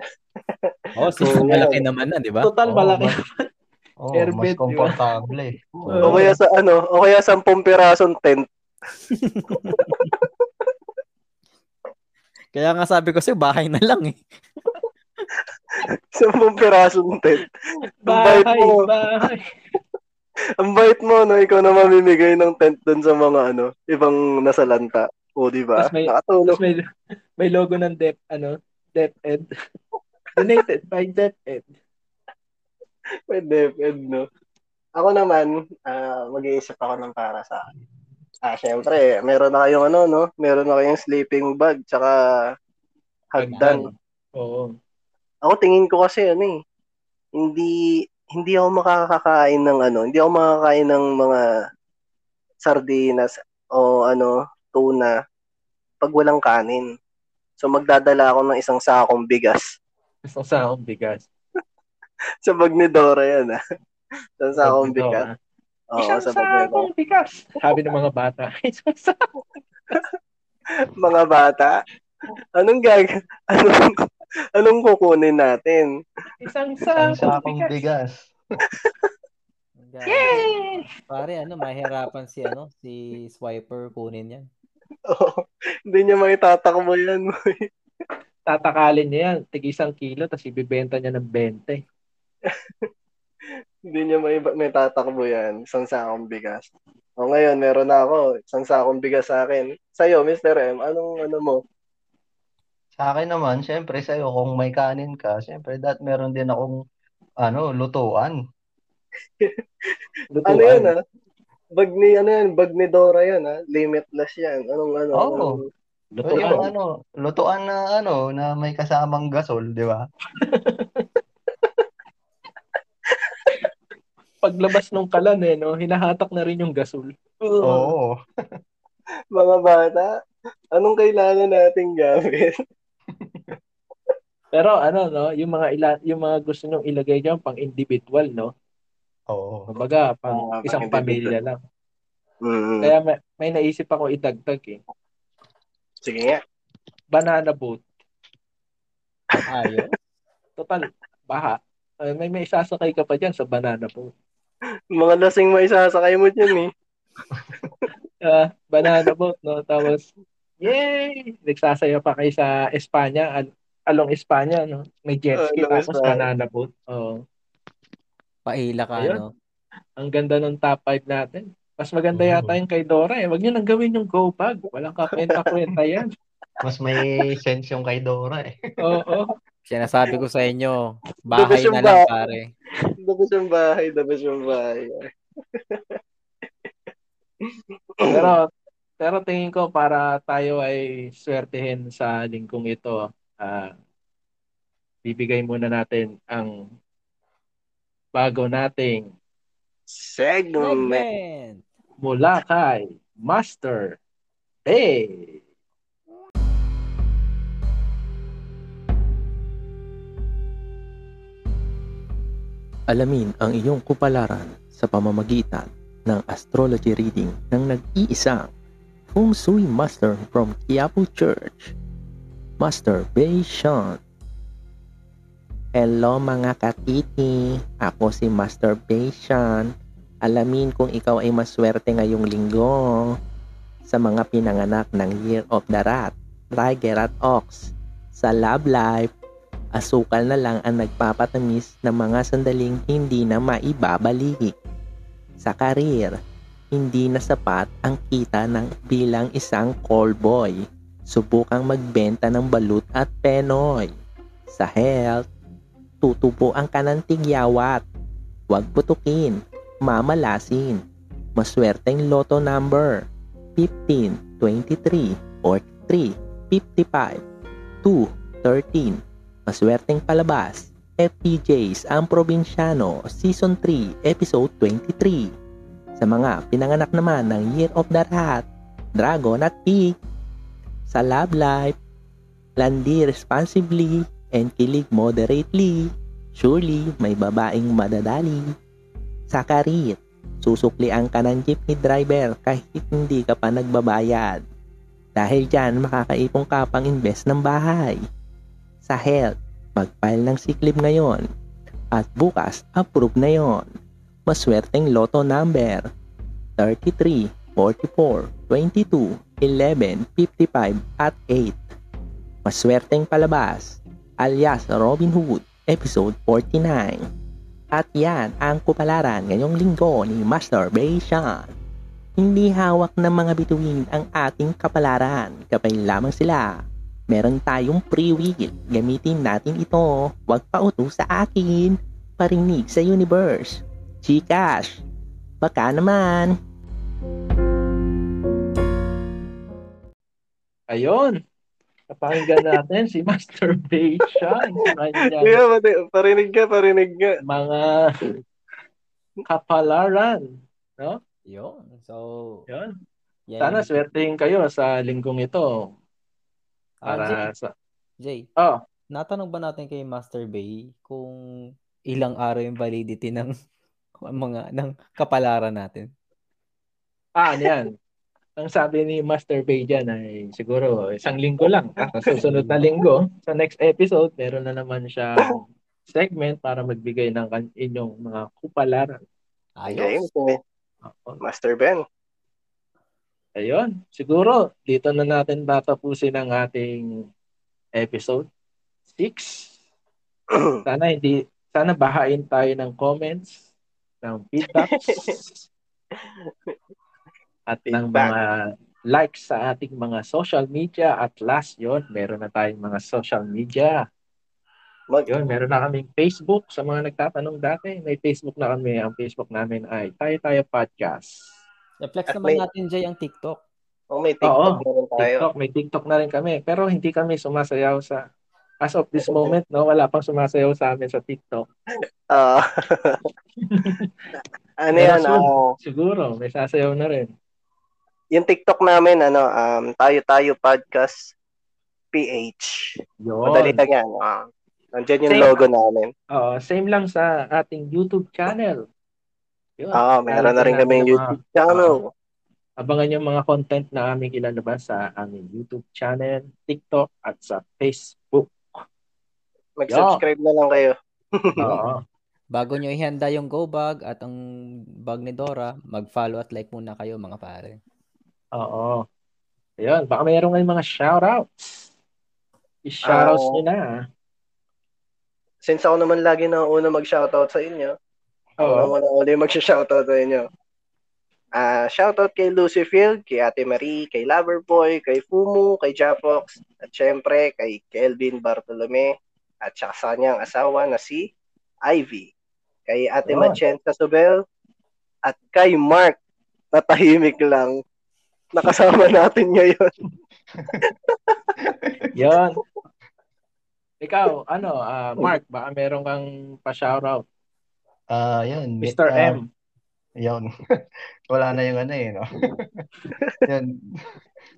Oh, Oo. malaki naman na, di ba? Total Oo, malaki. mas- Oo, Airbed, mas di ba? komportable. O kaya sa ano, o kaya sampung pirasong tent. Kaya nga sabi ko sa'yo, bahay na lang eh. Sampung pirasong tent. Ang bait Bahay, mo. bahay. Ang bait mo, no? Ikaw na mamimigay ng tent dun sa mga ano, ibang nasa lanta. O, di ba? May- Nakatulog. May, may logo ng Dep, ano, DepEd. Donated by DepEd. Pwede, pwede, no? Ako naman, ah, mag-iisip ako ng para sa akin. Ah, syempre, meron na kayong ano, no? Meron na kayong sleeping bag, tsaka hagdan. Oo. Ako tingin ko kasi ano eh, hindi hindi ako makakakain ng ano, hindi ako makakain ng mga sardinas o ano, tuna pag walang kanin. So magdadala ako ng isang sakong bigas. Isang sakong bigas. Sa bag ni Dora yan ah. Isang sakong bigas. Oo, Isang sa sakong bigas. Sabi ng mga bata. Isang sakong Mga bata, anong gag anong anong kukunin natin? Isang Isang sakong sakong bigas. bigas. Yay! Pare, ano, mahirapan si, ano, si Swiper kunin yan. Oo, hindi niya maitatakbo yan. Tatakalin niya yan. Tig isang kilo, tapos ibibenta niya ng 20. Hindi niya may, may tatakbo yan. Isang sakong bigas. O ngayon, meron na ako. Isang sakong bigas sa akin. Sa'yo, Mr. M, anong ano mo? Sa akin naman, syempre sa'yo, kung may kanin ka, syempre, dat meron din akong ano, lutuan. Lutuan. Ano yan, ah? Bag ni, ano yan, bag ni Dora yan, ha? Limitless yan. Anong, ano? Oo. anong- Lutuan. yung ano, lutuan na ano, na may kasamang gasol, di ba? Paglabas ng kalan eh, no, hinahatak na rin yung gasol. Oo. Mga bata, anong kailangan nating gamit? Pero ano, no, yung mga ila, yung mga gusto nyong ilagay diyan pang individual, no? Oo. Kumbaga, pang pang isang individual. pamilya lang. Mm, Kaya may, may naisip ako idagdag eh. Sige nga. Banana boat. Ayos. Total, baha. Ay, may may isasakay ka pa dyan sa banana boat. Mga lasing maisasakay mo dyan, eh. Ah, banana boat, no? Tapos, yay! Nagsasaya pa kayo sa Espanya, al- along Espanya, no? May jet ski, Along tapos Espanya. banana boat. Oo. Paila ka, Ayun. no? Ang ganda ng top 5 natin. Mas maganda yata yung kay Dora eh. Huwag niyo nang gawin yung go bag. Walang kakwenta-kwenta yan. Mas may sense yung kay Dora eh. Oo. Sinasabi ko sa inyo, bahay na lang, ba- pare. Dabas yung bahay, dabas yung bahay. Pero pero tingin ko para tayo ay swertehin sa lingkong ito, ah bibigay muna natin ang bago nating Segment. Segment! Mula kay Master Bay. Alamin ang iyong kupalaran sa pamamagitan ng astrology reading ng nag-iisang Feng Shui Master from Quiapo Church, Master Bei Sean. Hello mga katiti, ako si Master Bei Sean. Alamin kung ikaw ay maswerte ngayong linggo sa mga pinanganak ng Year of the Rat, Tiger at Ox. Sa love life, asukal na lang ang nagpapatamis ng mga sandaling hindi na maibabalik. Sa karir, hindi na sapat ang kita ng bilang isang call boy. Subukang magbenta ng balut at penoy. Sa health, tutubo ang kanang tigyawat. Huwag putukin, mamalasin. Maswerteng loto number 15, 23, 43, 55, 2, 13. Maswerteng palabas, FPJs ang Probinsyano Season 3 Episode 23. Sa mga pinanganak naman ng Year of the Rat, Dragon at Pig. Sa love life, landi responsibly and kilig moderately. Surely, may babaeng madadali. Sa karir, susuklian ka ng jeepney driver kahit hindi ka pa nagbabayad. Dahil dyan, makakaipong ka pang invest ng bahay. Sa health, mag-file ng sick leave ngayon. At bukas, approve na yon. Maswerteng loto number 33, 44, 22, 11, 55 at 8. Maswerteng palabas alias Robin Hood episode 49. At yan ang kupalaran ngayong linggo ni Sean. Hindi hawak ng mga bituin ang ating kapalaran, kapay lamang sila. Meron tayong free will, gamitin natin ito. Huwag pa uto sa akin. Parinig sa universe. Chikash, baka naman. Ayun. Napakinggan natin si Master. Kaya pati- parinig ka, parinig ka. mga kapalaran. Yun. So, Yun. yan Sana swertehin kayo sa linggong ito. Ah, Jay, Para sa... Jay, Oh, natanong ba natin kay Master Bay kung ilang araw yung validity ng mga ng kapalaran natin? ah, ano yan. Ang sabi ni Master Bay dyan ay siguro isang linggo lang. Sa susunod na linggo, sa next episode, meron na naman siya segment para magbigay ng inyong mga kupalaran. Ayos. po. Oo. Master Ben. Ayun, siguro dito na natin tatapusin ang ating episode 6. Sana hindi sana bahain tayo ng comments, ng feedbacks at ng Feedback. mga likes sa ating mga social media at last yon meron na tayong mga social media. Mag, Yun, meron na kaming Facebook sa mga nagtatanong dati. May Facebook na kami. Ang Facebook namin ay Tayo Tayo Podcast. I-flex At naman may- natin, Jay, ang TikTok. oh, may TikTok Oo, meron tayo. TikTok, may TikTok na rin kami. Pero hindi kami sumasayaw sa as of this moment, no, wala pang sumasayaw sa amin sa TikTok. Ah. ano yan? soon, ah, siguro, may sasayaw na rin. Yung TikTok namin, ano, um, tayo tayo podcast PH. Madali Yun. lang yan. Ah. Nandiyan yung Same. logo namin. Oo, same lang sa ating YouTube channel. Yun. Ah, meron na rin kami namin yung YouTube channel. Abangan yung mga content na aming ilalabas sa aming YouTube channel, TikTok, at sa Facebook. Mag-subscribe na lang kayo. Oo. Bago nyo ihanda yung go bag at ang bag ni Dora, mag-follow at like muna kayo mga pare. Oo. Ayun, baka mayroon ngayong mga shoutouts. I-shoutouts Ah. nyo na. Since ako naman lagi na una mag-shoutout sa inyo, ako Oo. naman ang uli mag-shoutout sa inyo. Ah, shoutout kay Lucy Field, kay Ate Marie, kay Loverboy, kay Fumu, kay Japox, at syempre kay Kelvin Bartolome, at saka sa kanyang asawa na si Ivy. Kay Ate Yun. Machenza Sobel, at kay Mark natahimik lang. Nakasama natin ngayon. Yon. Ikaw, ano, ah, Mark, baka meron kang pa-shoutout. Ah, yun. mi- Mr. ah, M. Yun. Wala na yung ano eh, no? yun.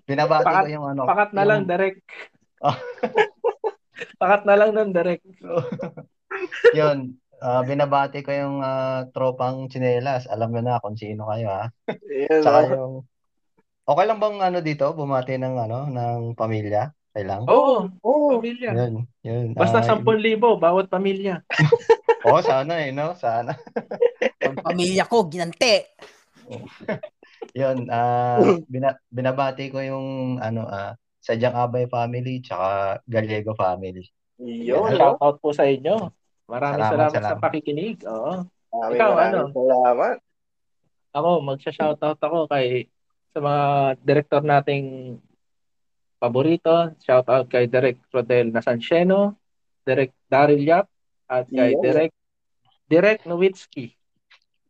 Binabati Pakat- ko yung ano. Pakat na yung- lang, direct. Oh. Pakat na lang ng direct. yun. Ah, binabati ko yung ah, tropang chinelas. Alam mo na kung sino kayo, ha? Ayan, Tsaka oh. yung... Okay lang bang ano dito, bumati ng ano, ng pamilya? Kailang? Oo, Oo. pamilya. Yun, yun. Basta Ah, 10,000 bawat pamilya. Oo, sana eh, no? Sana. Ang pamilya ko, ginante. Yun, ah bina- binabati ko yung ano ah Sadyang Abay family tsaka Gallego family. Yun. no? Shoutout po sa inyo. Maraming Salamat, salamat, sa salamat. pakikinig. Oo. Maraming Ikaw, maraming ano? Salamat. Ako, magsha-shoutout ako kay sa mga director nating paborito. Shoutout kay Direk Rodel Nasancheno, Direk Daryl Yap, at kay Yun. Direk Direk Nowitzki.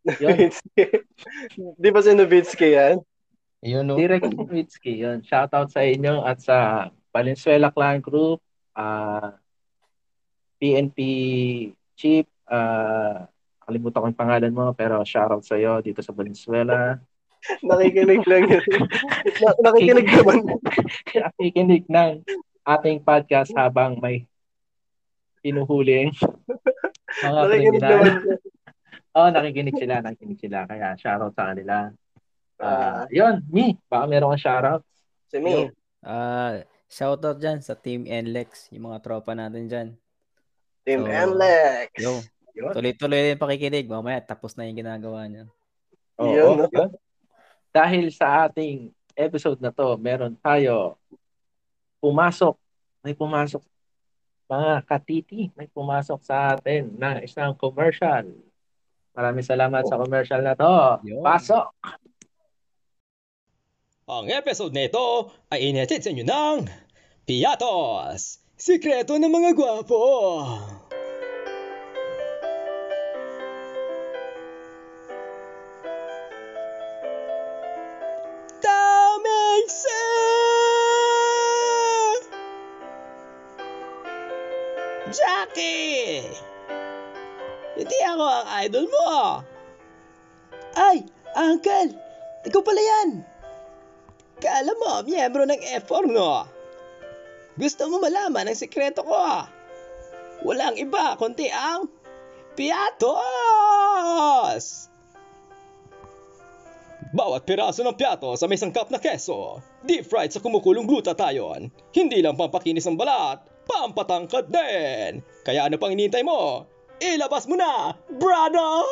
Di ba si Novitsky yan? Yun, no? Direk Nowitzki. Yun, shoutout sa inyo at sa Valenzuela Clan Group, ah PNP Chief, ah kalimutan ko yung pangalan mo, pero shoutout sa iyo dito sa Valenzuela. Nakikinig lang yun. Na- nakikinig naman. nakikinig ng ating podcast habang may pinuhuling mga Nakikinig naman. Oo, nakikinig sila, nakikinig sila. Kaya shoutout sa kanila. Ah, Ah, yun, me, baka meron kang shoutout. si me. Ah, shoutout dyan sa Team NLEX, yung mga tropa natin dyan. Team So, NLEX. Yo, Yun. tuloy-tuloy yung pakikinig. Mamaya, tapos na yung ginagawa niya. Oo, Yun, no? yun. Dahil sa ating episode na to, meron tayo pumasok, may pumasok mga katiti, may pumasok sa atin na isang commercial. Maraming salamat sa commercial na to. Yun. Pasok! Ang episode na ito ay inetid sa inyo ng Piatos, Sikreto ng mga gwapo. Ang idol mo. Ay, Uncle! Ikaw pala yan! Kala mo, miyembro ng F4, no? Gusto mo malaman ang sekreto ko? Walang iba kundi ang Piatos! Bawat piraso ng piatos sa may sangkap na keso, deep fried sa kumukulong glutathione, hindi lang pampakinis ng balat, pampatangkad din! Kaya ano pang hinihintay mo? Ilabas mo na, brother!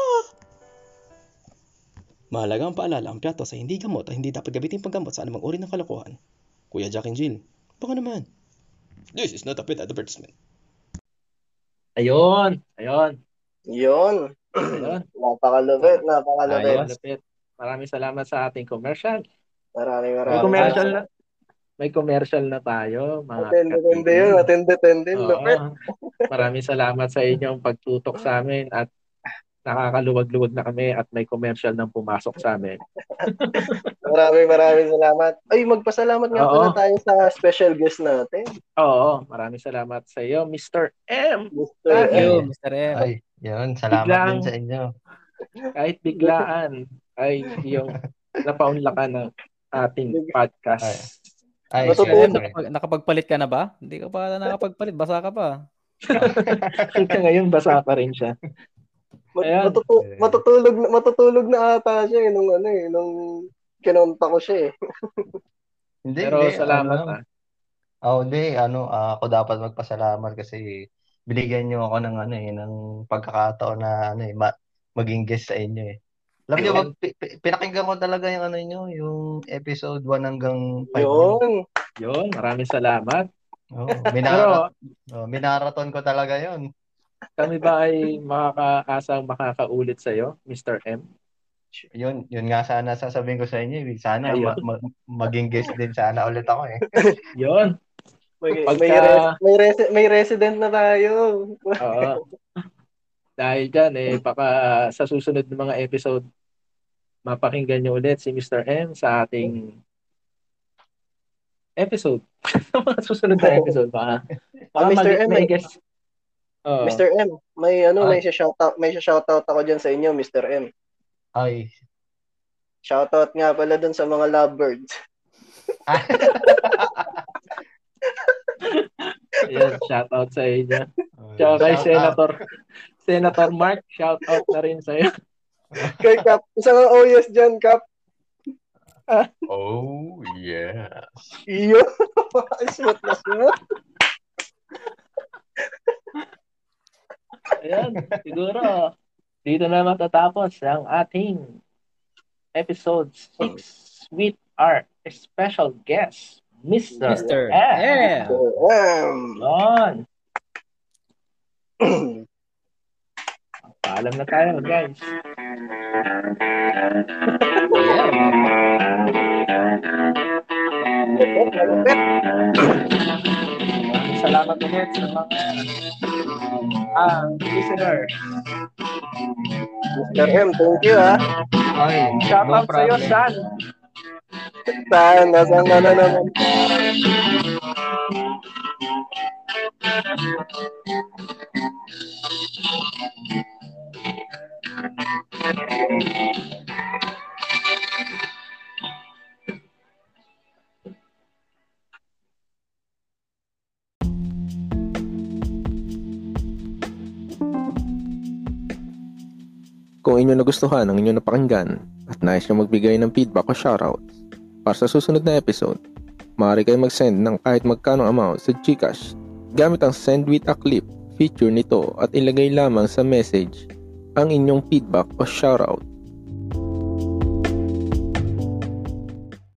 Mahalagang paalala ang piatos ay hindi gamot at hindi dapat gamitin paggamot sa anumang uri ng kalokohan. Kuya Jack and Jill, baka naman. This is not a paid advertisement. Ayun, ayun, Yun. ayun. Napakalupit, napakalupit. Ayun. Maraming salamat sa ating commercial. Maraming May maraming. commercial na. May commercial na tayo, mga Atende-tende yun, atende-tende. Maraming salamat sa inyong pagtutok sa amin at nakakaluwag-luwag na kami at may commercial nang pumasok sa amin. Maraming maraming salamat. Ay, magpasalamat nga Oo. pala tayo sa special guest natin. Oo, maraming salamat sa iyo, Mr. M. Mr. Thank Thank you, M. Mr. M. Ay, yun. Salamat Biglang- din sa inyo. Kahit biglaan ay yung napaunlakan ng ating podcast. Ay, Matutunan. M, syempre. nakapag- nakapagpalit ka na ba? Hindi ka pa nakapagpalit, basa ka pa. Hanggang ngayon, basa pa rin siya. Mat- matutu- matutulog, na, matutulog na ata siya eh, nung ano eh, nung kinonta ko siya eh. Hindi, Pero hindi. salamat ano, ah. Oh, hindi. Ano, ah, ako dapat magpasalamat kasi binigyan niyo ako ng ano eh, ng pagkakataon na ano eh, ma- maging guest sa inyo eh. Alam niyo, wag, pinakinggan ko talaga yung ano niyo, yung episode 1 hanggang 5 niyo. Yun. Yun, maraming salamat. Oh, Pero minara- oh, minaraton ko talaga yun. kami ba ay makakaasang makakaulit sa iyo, Mr. M? Yun, yun nga sana sasabihin ko sa inyo. eh. Sana Ayun. ma- ma- maging guest din sana ulit ako eh. Yun. May, Pagka- may, res- may, resi- may resident na tayo. Oo. Dahil dyan, eh, baka sa susunod ng mga episode, mapakinggan nyo ulit si Mr. M sa ating episode. sa mga susunod na episode. Baka, baka Ah, Mr. mag- M, may guest. Oo. Mr. M, may ano, Ah. may shoutout, may shoutout ako diyan sa inyo, Mr. M. Ay. Shoutout nga pala dun sa mga lovebirds. Ayan, shout out sa inyo. Tsaka kay. Senator Senator Mark, shout out na rin sa iyo. Kay Cap, isang OS dyan, Cap. Oh, yeah. Iyo. smooth na smooth. Ayan, siguro dito na matatapos ang ating episode 6 with our special guest, Mr. Mr. M. Yeah. Um, Yun. Paalam na tayo, guys. Salamat ulit sa mga ah, listener. Mr. M, thank you ha. Ay, Shout no out sa iyo, problem. San. Saan, nasaan na naman? Kung inyo nagustuhan ang inyo napakinggan at nais nyo magbigay ng feedback o shoutout para sa susunod na episode, maaari kayo mag-send ng kahit magkano amount sa Gcash gamit ang Send with a Clip feature nito at ilagay lamang sa message ang inyong feedback o shoutout.